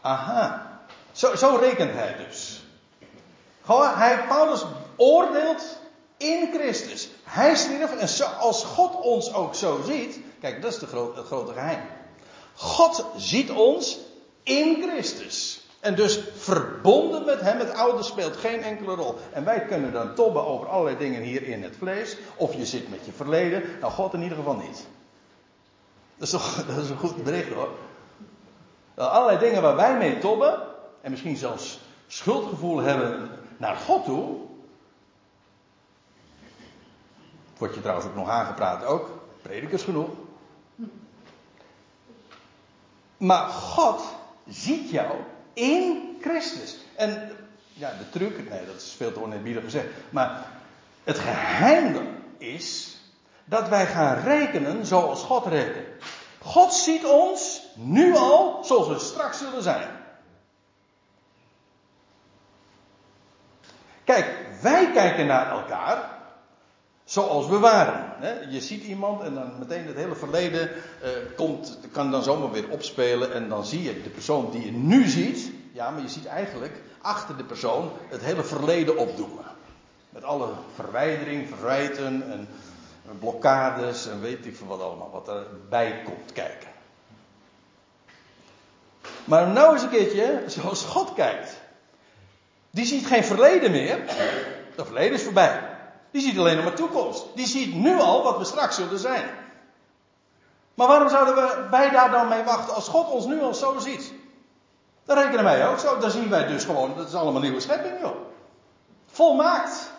Aha. Zo, zo rekent hij dus. Hij, Paulus oordeelt in Christus. Hij stierf en zoals God ons ook zo ziet. Kijk, dat is de het grote geheim. God ziet ons in Christus. En dus verbonden met hem, het oude speelt geen enkele rol. En wij kunnen dan tobben over allerlei dingen hier in het vlees. Of je zit met je verleden. Nou, God in ieder geval niet. Dat is toch dat is een goed bericht hoor. Allerlei dingen waar wij mee tobben en misschien zelfs schuldgevoel hebben naar God toe. Wordt je trouwens ook nog aangepraat, ook. Predikers genoeg. Maar God ziet jou in Christus. En ja, de truc, nee, dat is veel te oneerbiedig gezegd. Maar het geheim is dat wij gaan rekenen zoals God rekent. God ziet ons nu al zoals we straks zullen zijn. Kijk, wij kijken naar elkaar zoals we waren. Je ziet iemand en dan meteen het hele verleden eh, komt, kan dan zomaar weer opspelen en dan zie je de persoon die je nu ziet. Ja, maar je ziet eigenlijk achter de persoon het hele verleden opdoemen. Met alle verwijdering, verwijten en blokkades en weet ik veel wat allemaal, wat erbij komt kijken. Maar nou eens een keertje, zoals God kijkt. Die ziet geen verleden meer. Het verleden is voorbij. Die ziet alleen nog maar toekomst. Die ziet nu al wat we straks zullen zijn. Maar waarom zouden we, wij daar dan mee wachten als God ons nu al zo ziet? Dan rekenen wij ook zo. Dan zien wij dus gewoon, dat is allemaal nieuwe schepping joh. Volmaakt.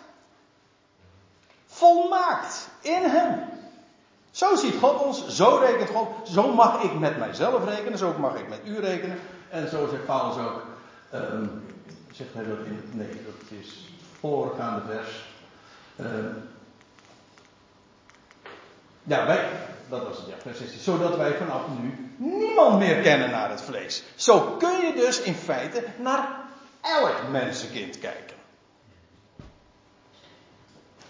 Volmaakt. In hem. Zo ziet God ons, zo rekent God. Zo mag ik met mijzelf rekenen, zo mag ik met u rekenen. En zo zegt Paulus ook. Um, zegt hij dat in. Nee, dat is voorgaande vers. Uh, ja, wij, dat was het, ja, vers 16. Zodat wij vanaf nu niemand meer kennen naar het vlees. Zo kun je dus in feite naar elk mensenkind kijken.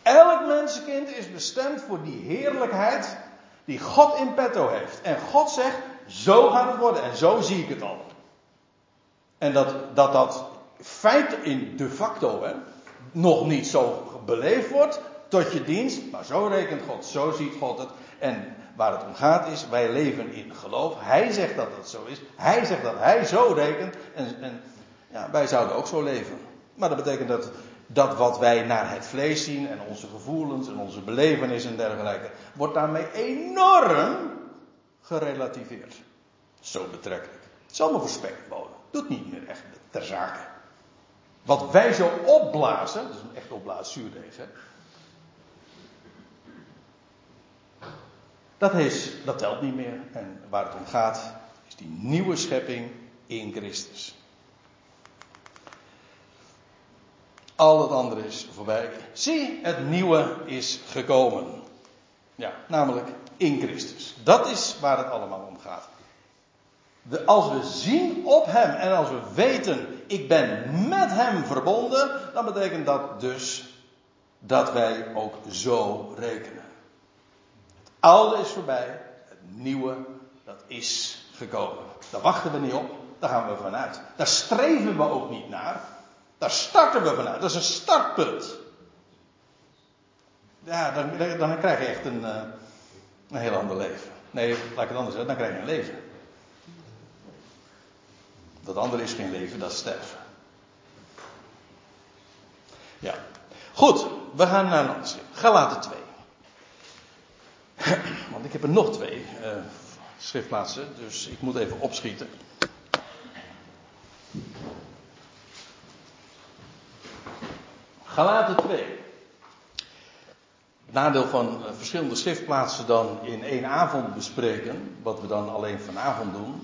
Elk mensenkind is bestemd voor die heerlijkheid die God in petto heeft. En God zegt, zo gaat het worden en zo zie ik het al. En dat dat, dat feit in de facto hè, nog niet zo beleefd wordt tot je dienst, maar zo rekent God, zo ziet God het. En waar het om gaat is, wij leven in geloof. Hij zegt dat het zo is. Hij zegt dat hij zo rekent. En, en ja, wij zouden ook zo leven. Maar dat betekent dat dat wat wij naar het vlees zien en onze gevoelens en onze belevenis en dergelijke, wordt daarmee enorm gerelativeerd. Zo betrekkelijk. Het is allemaal voor. Doet niet meer echt ter zake. Wat wij zo opblazen, dat is een echt opblaas zuurdeeg, hè? Dat, is, dat telt niet meer. En waar het om gaat, is die nieuwe schepping in Christus. Al het andere is voorbij. Zie, het nieuwe is gekomen. Ja, namelijk in Christus. Dat is waar het allemaal om gaat. Als we zien op Hem en als we weten, ik ben met Hem verbonden, dan betekent dat dus dat wij ook zo rekenen. Het oude is voorbij, het nieuwe, dat is gekomen. Daar wachten we niet op, daar gaan we vanuit. Daar streven we ook niet naar. Daar starten we vanuit. Dat is een startpunt. Ja, dan, dan krijg je echt een, eh, een heel ander leven. Nee, laat ik het anders zeggen, dan krijg je een leven. Dat andere is geen leven, dat is sterven. Ja. Goed, we gaan naar een ander schrift. Galaten 2. Want ik heb er nog twee uh, schriftplaatsen, dus ik moet even opschieten. Galaten 2. Het nadeel van eh, verschillende schriftplaatsen dan in één avond bespreken, wat we dan alleen vanavond doen,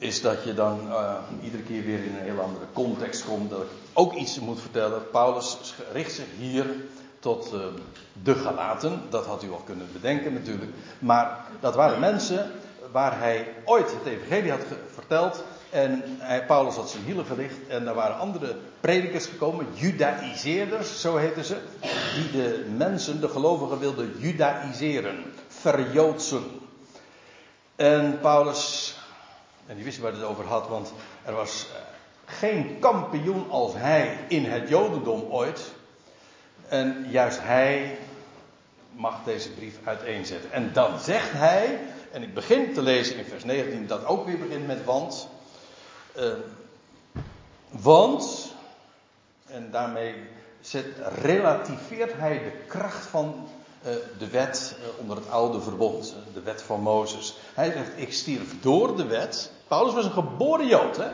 is dat je dan uh, iedere keer weer in een heel andere context komt. Dat ik ook iets moet vertellen. Paulus richt zich hier tot uh, de Galaten. Dat had u al kunnen bedenken natuurlijk. Maar dat waren mensen waar hij ooit het evangelie had verteld. En hij, Paulus had zijn hielen gelicht. En er waren andere predikers gekomen, judaïseerders, zo heten ze. Die de mensen, de gelovigen, wilden judaïseren, verjoodsen. En Paulus, en die wist waar het over had, want er was eh, geen kampioen als hij in het jodendom ooit. En juist hij mag deze brief uiteenzetten. En dan zegt hij, en ik begin te lezen in vers 19, dat ook weer begint met want. Uh, want, en daarmee zet, relativeert hij de kracht van uh, de wet uh, onder het oude verbond, de wet van Mozes. Hij zegt, ik stierf door de wet. Paulus was een geboren Jood, hè?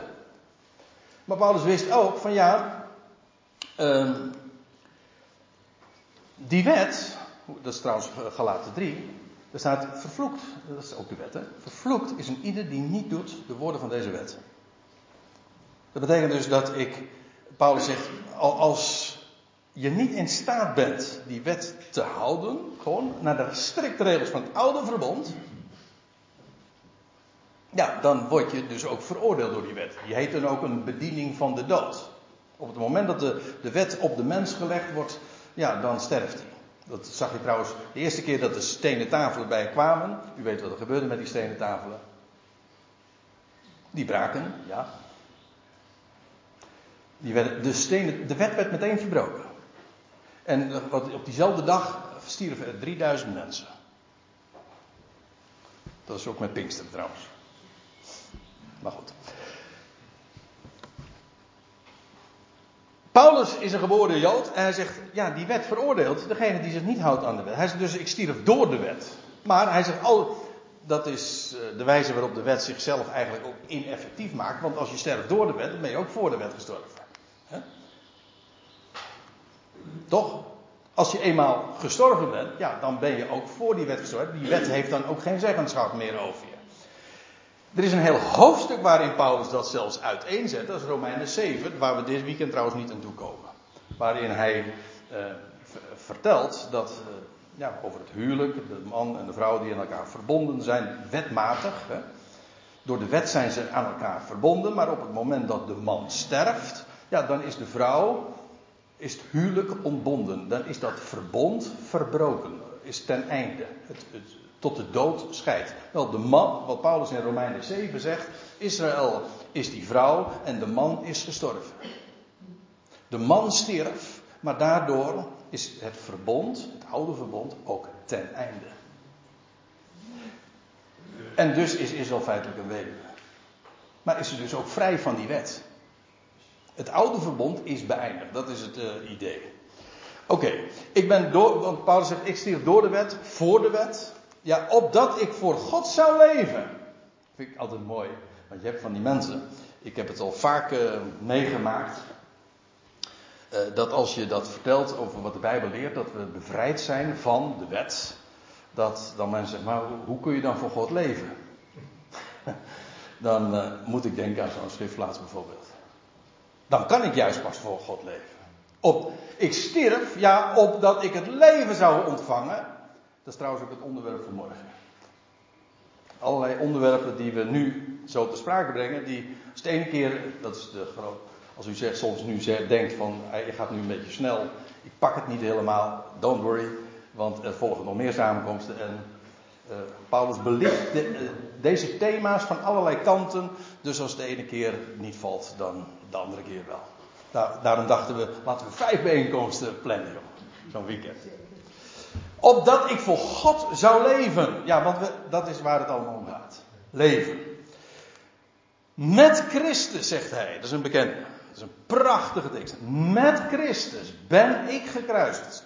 Maar Paulus wist ook van ja, uh, die wet, dat is trouwens Galaten 3, er staat vervloekt, dat is ook de wet, hè? Vervloekt is een ieder die niet doet de woorden van deze wet. Dat betekent dus dat ik, Paulus zegt, als je niet in staat bent die wet te houden, gewoon naar de strikte regels van het oude verbond, ja, dan word je dus ook veroordeeld door die wet. Die heet dan ook een bediening van de dood. Op het moment dat de, de wet op de mens gelegd wordt, ja, dan sterft hij. Dat zag je trouwens de eerste keer dat de stenen tafelen bij kwamen. U weet wat er gebeurde met die stenen tafelen. Die braken, ja. Die werden, de, stenen, de wet werd meteen verbroken. En op diezelfde dag stierven er 3000 mensen. Dat is ook met Pinkster trouwens. Maar goed. Paulus is een geboren Jood en hij zegt, ja, die wet veroordeelt degene die zich niet houdt aan de wet. Hij zegt dus, ik stierf door de wet. Maar hij zegt, oh, dat is eh, de wijze waarop de wet zichzelf eigenlijk ook ineffectief maakt. Want als je sterft door de wet, dan ben je ook voor de wet gestorven. Toch? Als je eenmaal gestorven bent, ja, dan ben je ook voor die wet gestorven. Die wet heeft dan ook geen zeggenschap meer over je. Er is een heel hoofdstuk waarin Paulus dat zelfs uiteenzet. Dat is Romeinen 7, waar we dit weekend trouwens niet aan toe komen. Waarin hij eh, vertelt dat eh, ja, over het huwelijk, de man en de vrouw die aan elkaar verbonden zijn, wetmatig. Hè. Door de wet zijn ze aan elkaar verbonden, maar op het moment dat de man sterft, ja, dan is de vrouw, is het huwelijk ontbonden. Dan is dat verbond verbroken, is ten einde. Het, het, tot de dood scheidt. Wel, de man, wat Paulus in Romeinen 7 zegt, Israël is die vrouw en de man is gestorven. De man stierf, maar daardoor is het verbond, het oude verbond, ook ten einde. En dus is Israël feitelijk een weduwe. Maar is ze dus ook vrij van die wet. Het oude verbond is beëindigd, dat is het uh, idee. Oké, ik ben door, want Paulus zegt, ik stierf door de wet, voor de wet. Ja, opdat ik voor God zou leven. Vind ik altijd mooi. Want je hebt van die mensen. Ik heb het al vaak uh, meegemaakt. Uh, dat als je dat vertelt over wat de Bijbel leert, dat we bevrijd zijn van de wet. Dat dan mensen zeggen, maar hoe kun je dan voor God leven? dan uh, moet ik denken aan zo'n schriftplaats bijvoorbeeld. Dan kan ik juist pas voor God leven. Op, ik stierf, ja, opdat ik het leven zou ontvangen. Dat is trouwens ook het onderwerp van morgen. Allerlei onderwerpen die we nu zo te sprake brengen, die als ene keer, dat is de als u zegt, soms nu denkt van, je gaat nu een beetje snel, ik pak het niet helemaal, don't worry, want er volgen nog meer samenkomsten en uh, Paulus belicht de, uh, deze thema's van allerlei kanten, dus als de ene keer niet valt, dan de andere keer wel. Daar, daarom dachten we, laten we vijf bijeenkomsten plannen, zo'n weekend. Opdat ik voor God zou leven. Ja, want we, dat is waar het allemaal om gaat. Leven. Met Christus, zegt hij. Dat is een bekende. Dat is een prachtige tekst. Met Christus ben ik gekruisigd.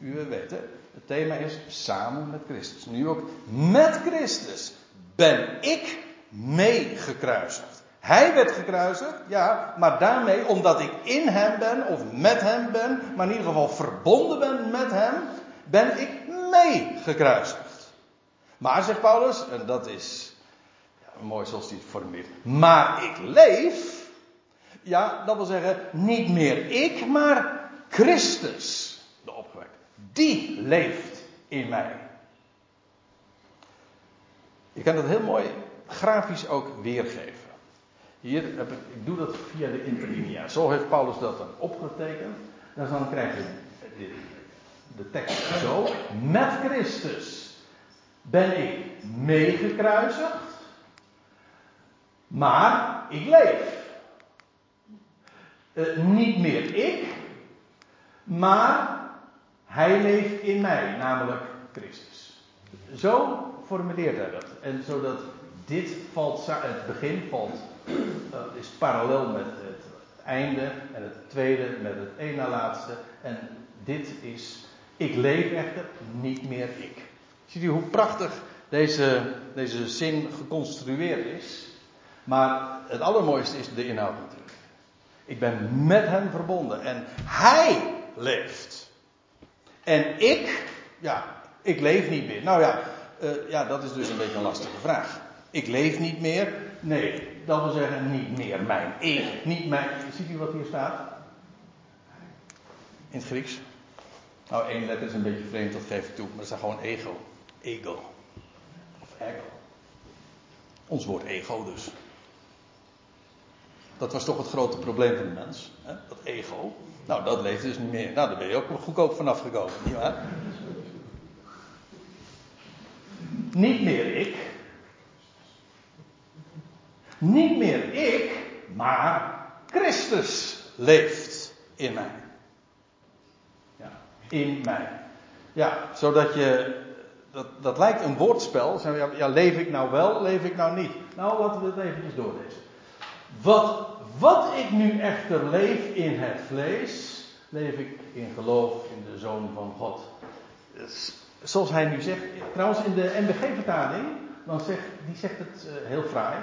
U weet het. Het thema is samen met Christus. Nu ook met Christus ben ik meegekruisigd. Hij werd gekruisigd, ja, maar daarmee, omdat ik in hem ben, of met hem ben, maar in ieder geval verbonden ben met hem, ben ik mee gekruisigd. Maar, zegt Paulus, en dat is ja, mooi zoals hij het formuleert. Maar ik leef. Ja, dat wil zeggen, niet meer ik, maar Christus, de opgewekte. Die leeft in mij. Je kan dat heel mooi grafisch ook weergeven. Hier heb ik, doe dat via de interlinia. Zo heeft Paulus dat dan opgetekend. Dan krijg je dit de tekst zo. Met Christus ben ik meegekruisigd. Maar ik leef. Uh, niet meer ik, maar hij leeft in mij, namelijk Christus. Zo formuleert hij dat. En zodat dit valt, het begin valt, uh, is parallel met het einde en het tweede met het na laatste. En dit is ik leef echter niet meer ik. Ziet u hoe prachtig deze, deze zin geconstrueerd is? Maar het allermooiste is de inhoud natuurlijk. Ik ben met hem verbonden en hij leeft. En ik, ja, ik leef niet meer. Nou ja, uh, ja, dat is dus een beetje een lastige vraag. Ik leef niet meer. Nee, dat wil zeggen niet meer mijn ik, niet mijn. Ziet u wat hier staat? In het Grieks. Nou, één letter is een beetje vreemd, dat geef ik toe. Maar dat is gewoon ego. Ego. Of ego. Ons woord ego dus. Dat was toch het grote probleem van de mens. Hè? Dat ego. Nou, dat leeft dus niet meer. Nou, daar ben je ook goedkoop vanaf gekomen, nietwaar? Niet meer ik. Niet meer ik, maar Christus leeft in mij. In mij. Ja, zodat je. Dat, dat lijkt een woordspel. Ja, ja, leef ik nou wel, leef ik nou niet? Nou, laten we het eventjes doorlezen. Wat, wat ik nu echter leef in het vlees, leef ik in geloof in de Zoon van God. Zoals hij nu zegt, trouwens in de NBG-vertaling, dan zegt, die zegt het uh, heel fraai.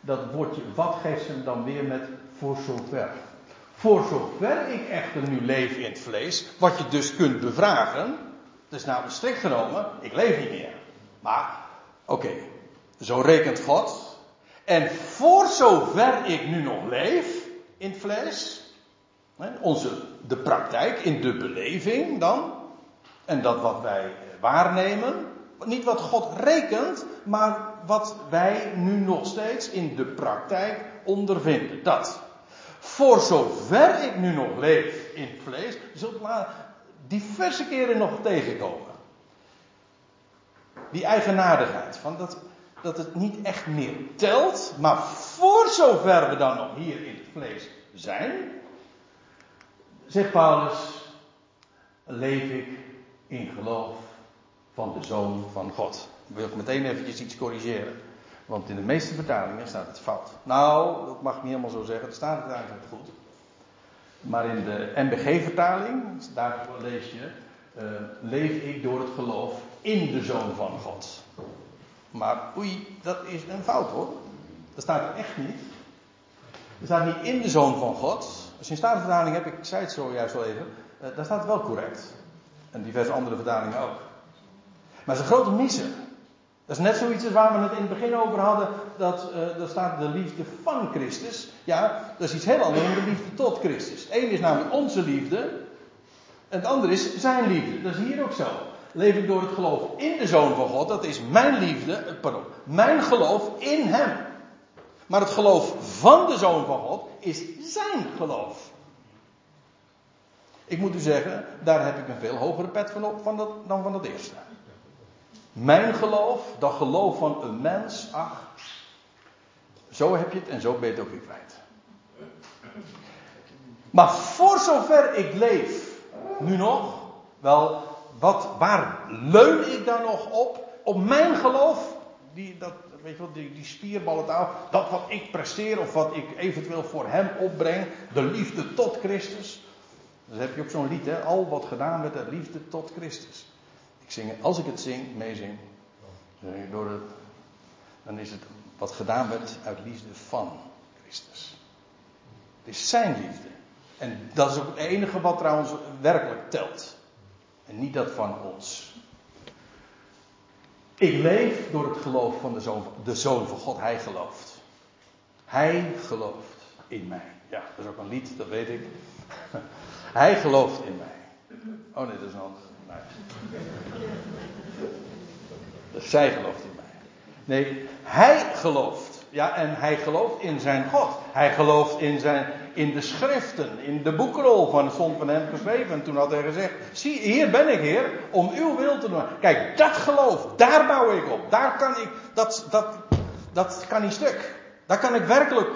Dat woordje wat geeft ze dan weer met voor zover. Voor zover ik echter nu leef in het vlees, wat je dus kunt bevragen, dus namelijk strikt genomen, ik leef niet meer. Maar, oké, zo rekent God. En voor zover ik nu nog leef in het vlees, onze, de praktijk, in de beleving dan, en dat wat wij waarnemen, niet wat God rekent, maar wat wij nu nog steeds in de praktijk ondervinden. Dat. Voor zover ik nu nog leef in het vlees, zult diverse keren nog tegenkomen. Die eigenaardigheid van dat, dat het niet echt meer telt, maar voor zover we dan nog hier in het vlees zijn, zegt Paulus, leef ik in geloof van de Zoon van God. Wil ik meteen eventjes iets corrigeren. Want in de meeste vertalingen staat het fout. Nou, dat mag ik niet helemaal zo zeggen. Het staat het eigenlijk goed. Maar in de NBG-vertaling, daar lees je, uh, leef ik door het geloof in de Zoon van God. Maar oei, dat is een fout hoor. Dat staat echt niet. Er staat niet in de Zoon van God. Je een statenvertaling hebt, ik zei het zojuist al even, uh, daar staat het wel correct. En diverse andere vertalingen ook. Maar het is een grote missen. Dat is net zoiets waar we het in het begin over hadden. Dat uh, staat de liefde van Christus. Ja, dat is iets heel anders dan de liefde tot Christus. Eén is namelijk onze liefde. En het andere is zijn liefde. Dat is hier ook zo. Leef ik door het geloof in de Zoon van God. Dat is mijn liefde. Eh, pardon. Mijn geloof in Hem. Maar het geloof van de Zoon van God is zijn geloof. Ik moet u zeggen, daar heb ik een veel hogere pet van op van dan van dat eerste. Mijn geloof, dat geloof van een mens, ach, zo heb je het en zo ben je het ook weer kwijt. Maar voor zover ik leef, nu nog, wel, wat, waar leun ik dan nog op? Op mijn geloof, die, dat, weet je wel, die, die spierballentaal, dat wat ik presteer of wat ik eventueel voor hem opbreng, de liefde tot Christus. Dus heb je ook zo'n lied, hè? Al wat gedaan werd uit liefde tot Christus. Ik zing, als ik het zing, meezing, door het, dan is het wat gedaan werd uit liefde van Christus. Het is zijn liefde. En dat is ook het enige wat trouwens werkelijk telt. En niet dat van ons. Ik leef door het geloof van de Zoon, de zoon van God. Hij gelooft. Hij gelooft in mij. Ja, dat is ook een lied, dat weet ik. Hij gelooft in mij. Oh nee, dat is ander. Zij gelooft in mij. Nee, hij gelooft. Ja, en hij gelooft in zijn God. Hij gelooft in, zijn, in de schriften, in de boekrol van, stond van hem geschreven. En toen had hij gezegd: Zie, hier ben ik, Heer, om uw wil te doen. Kijk, dat geloof, daar bouw ik op. Daar kan ik, dat, dat, dat kan niet stuk. Daar kan ik werkelijk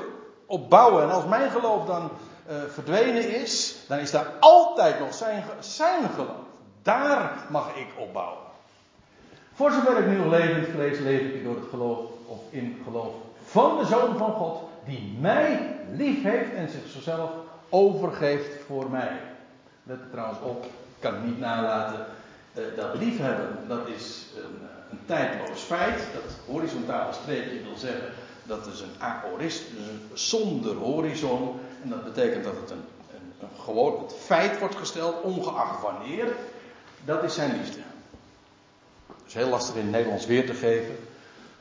op bouwen. En als mijn geloof dan uh, verdwenen is, dan is daar altijd nog zijn, zijn geloof. Daar mag ik op bouwen. Voor zover ik nu het vlees, leef ik door het geloof of in geloof van de Zoon van God, die mij lief heeft en zichzelf overgeeft voor mij. Let er trouwens op, ik kan het niet nalaten. Uh, dat liefhebben, dat is een, een tijdloos feit. Dat horizontale streepje wil zeggen dat is een aorist, dus zonder horizon. En dat betekent dat het een, een, gewoon feit wordt gesteld, ongeacht wanneer. Dat is zijn liefde. Dat is heel lastig in het Nederlands weer te geven.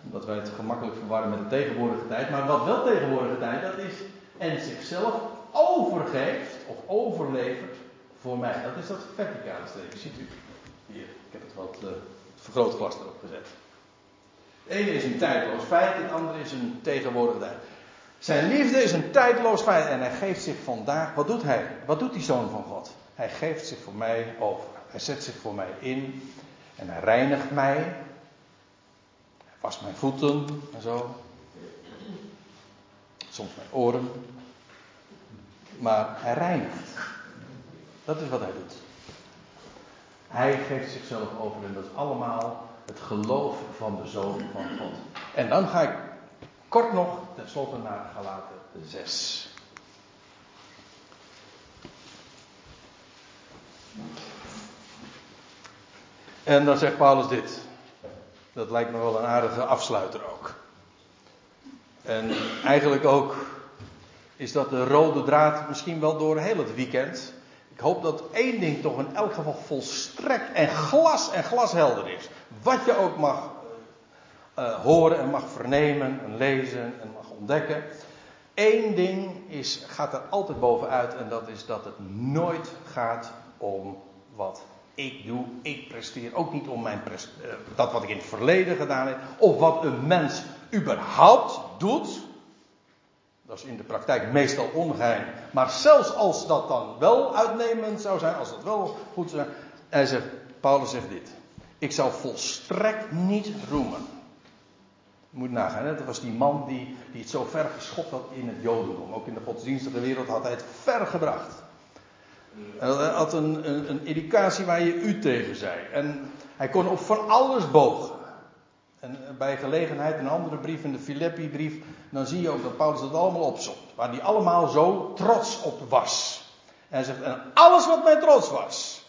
Omdat wij het gemakkelijk verwarren met de tegenwoordige tijd. Maar wat wel tegenwoordige tijd, dat is en zichzelf overgeeft of overlevert voor mij. Dat is dat verticale streepje, ziet u? Hier, ik heb het wat uh, vergrootglas erop gezet. Het ene is een tijdloos feit, het andere is een tegenwoordig tijd. Zijn liefde is een tijdloos feit en hij geeft zich vandaag. Wat doet hij? Wat doet die zoon van God? Hij geeft zich voor mij over. Hij zet zich voor mij in en hij reinigt mij. Hij wast mijn voeten en zo. Soms mijn oren. Maar hij reinigt. Dat is wat hij doet. Hij geeft zichzelf over en dat is allemaal het geloof van de Zoon van God. En dan ga ik kort nog tenslotte naar Galaten 6. En dan zegt Paulus dit. Dat lijkt me wel een aardige afsluiter ook. En eigenlijk ook is dat de rode draad misschien wel door heel het weekend. Ik hoop dat één ding toch in elk geval volstrekt en glas en glashelder is. Wat je ook mag uh, horen en mag vernemen en lezen en mag ontdekken. Eén ding is, gaat er altijd bovenuit en dat is dat het nooit gaat om wat ik doe. Ik presteer ook niet om mijn uh, dat wat ik in het verleden gedaan heb. Of wat een mens überhaupt doet. Dat is in de praktijk meestal ongeheim. Maar zelfs als dat dan wel uitnemend zou zijn, als dat wel goed zou zijn. Hij zegt, Paulus zegt dit. Ik zou volstrekt niet roemen. Moet nagaan, hè? dat was die man die, die het zo ver geschopt had in het Jodendom. Ook in de godsdienstige wereld had hij het ver gebracht. Hij had een, een, een educatie waar je u tegen zei. En hij kon op van alles bogen. En bij gelegenheid, een andere brief, in de Filippi-brief, dan zie je ook dat Paulus het allemaal opzomt. Waar hij allemaal zo trots op was. En hij zegt, en alles wat mij trots was.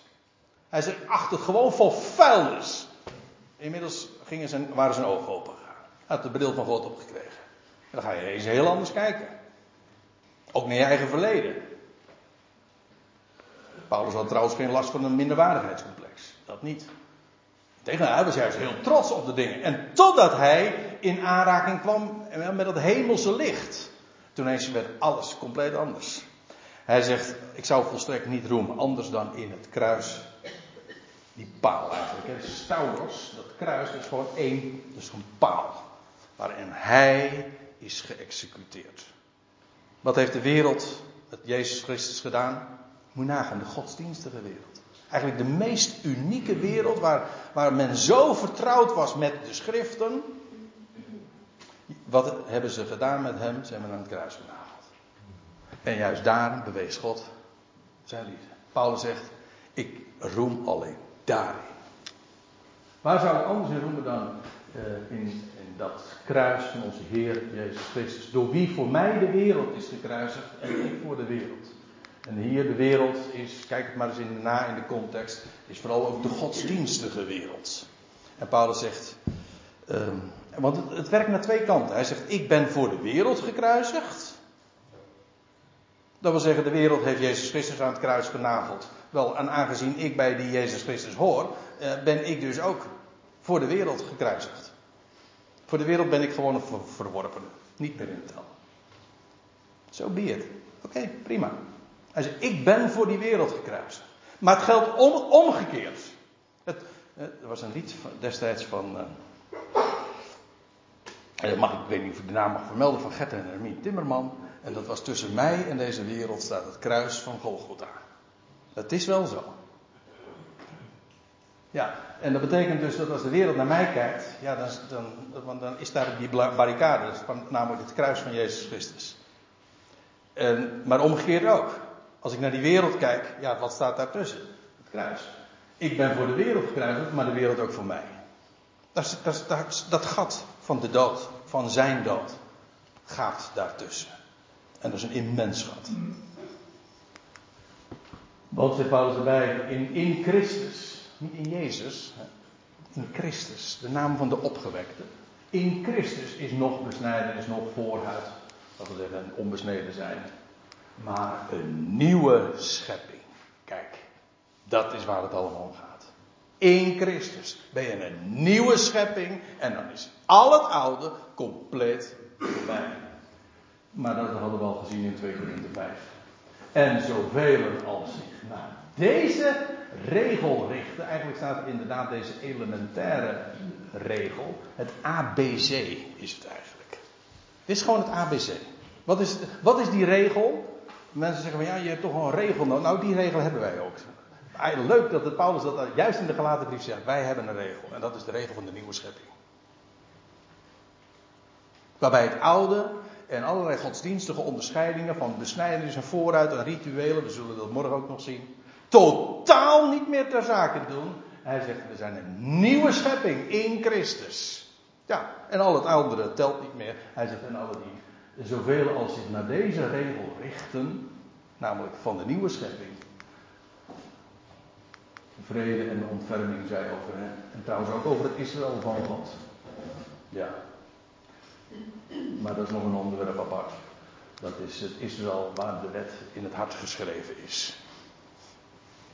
Hij zegt, ach, het gewoon vol vuilnis. Inmiddels gingen zijn, waren zijn ogen open gegaan. Hij had de bril van God opgekregen. En dan ga je eens heel anders kijken. Ook naar je eigen verleden. Paulus had trouwens geen last van een minderwaardigheidscomplex. Dat niet. Tegen hij was juist heel trots op de dingen. En totdat hij in aanraking kwam met het hemelse licht. Toen eens werd alles compleet anders. Hij zegt, ik zou volstrekt niet roemen, anders dan in het kruis. Die paal eigenlijk. Hè. Dat kruis, dat is gewoon één, dat is een paal. Waarin hij is geëxecuteerd. Wat heeft de wereld, met Jezus Christus gedaan? Moet je de godsdienstige wereld. Eigenlijk de meest unieke wereld waar, waar men zo vertrouwd was met de schriften. Wat hebben ze gedaan met hem? Ze hebben hem aan het kruis genageld. En juist daar bewees God zijn liefde. Paulus zegt, ik roem alleen daarin. Waar zou ik anders in roemen dan uh, in, in, dat kruis van onze Heer Jezus Christus? Door wie voor mij de wereld is gekruisigd en ik voor de wereld. En hier de wereld is, kijk het maar eens in, na in de context, is vooral ook de godsdienstige wereld. En Paulus zegt, um, want het, werkt naar twee kanten. Hij zegt, ik ben voor de wereld gekruisigd. Dat wil zeggen, de wereld heeft Jezus Christus aan het kruis genageld. Wel, en aangezien ik bij die Jezus Christus hoor, uh, ben ik dus ook voor de wereld gekruisigd. Voor de wereld ben ik gewoon een ver niet meer in het tel. Zo so. Oké, prima. Hij zegt, ik ben voor die wereld gekruisigd. Maar het geldt om, omgekeerd. Het, er was een lied destijds van. Uh, mag, ik weet niet of ik de naam mag vermelden. Van Gert en Hermine Timmerman. En dat was tussen mij en deze wereld staat het kruis van Golgotha. Dat is wel zo. Ja, en dat betekent dus dat als de wereld naar mij kijkt. Ja, dan, dan, dan is daar die barricade. namelijk het kruis van Jezus Christus. En, maar omgekeerd ook. Als ik naar die wereld kijk, ja, wat staat daartussen? Het kruis. Ik ben voor de wereld gekruisigd, maar de wereld ook voor mij. Dat, dat, dat gat van de dood, van zijn dood, gaat daartussen. En dat is een immens gat. Wat zegt Paulus erbij? In, in Christus, niet in Jezus, in Christus, de naam van de opgewekte. In Christus is nog besnijden, is nog voorhuid. Dat wil zeggen, onbesneden zijn maar een nieuwe schepping. Kijk, dat is waar het allemaal om gaat. In Christus ben je een nieuwe schepping en dan is al het oude compleet voorbij. Maar dat hadden we al gezien in 2 Korinthe 5. En zoveel als zich naar deze regel richten. Eigenlijk staat inderdaad deze elementaire regel. Het ABC is het eigenlijk. Dit is gewoon het ABC. Wat is, wat is die regel? Mensen zeggen van ja, je hebt toch een regel nodig. Nou, die regel hebben wij ook. Leuk dat de Paulus dat juist in de gelaten brief zegt. Wij hebben een regel. En dat is de regel van de nieuwe schepping. Waarbij het oude en allerlei godsdienstige onderscheidingen van besnijdenis en vooruit en rituelen, we zullen dat morgen ook nog zien, totaal niet meer ter zake doen. Hij zegt, we zijn een nieuwe schepping in Christus. Ja, en al het oudere telt niet meer. Hij zegt, en alle die, zoveel als zich naar deze regel richten, namelijk van de nieuwe schepping, vrede en ontferming zij over hen. En trouwens ook over het Israël van God. Ja. Maar dat is nog een onderwerp apart. Dat is het Israël waar de wet in het hart geschreven is.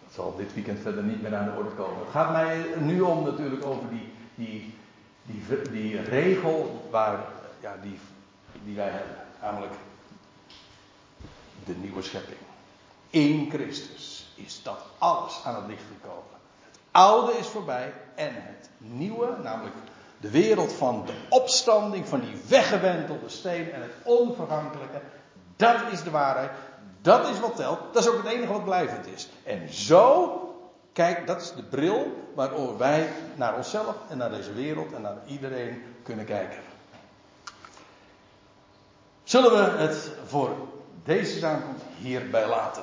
Dat zal dit weekend verder niet meer aan de orde komen. Het gaat mij nu om natuurlijk over die, die, die, die regel waar, ja, die, die wij hebben. Namelijk de nieuwe schepping. In Christus is dat alles aan het licht gekomen. Het oude is voorbij en het nieuwe, namelijk de wereld van de opstanding, van die weggewentelde steen en het onvergankelijke. Dat is de waarheid. Dat is wat telt. Dat is ook het enige wat blijvend is. En zo, kijk, dat is de bril waarover wij naar onszelf en naar deze wereld en naar iedereen kunnen kijken. Zullen we het voor deze avond hierbij laten?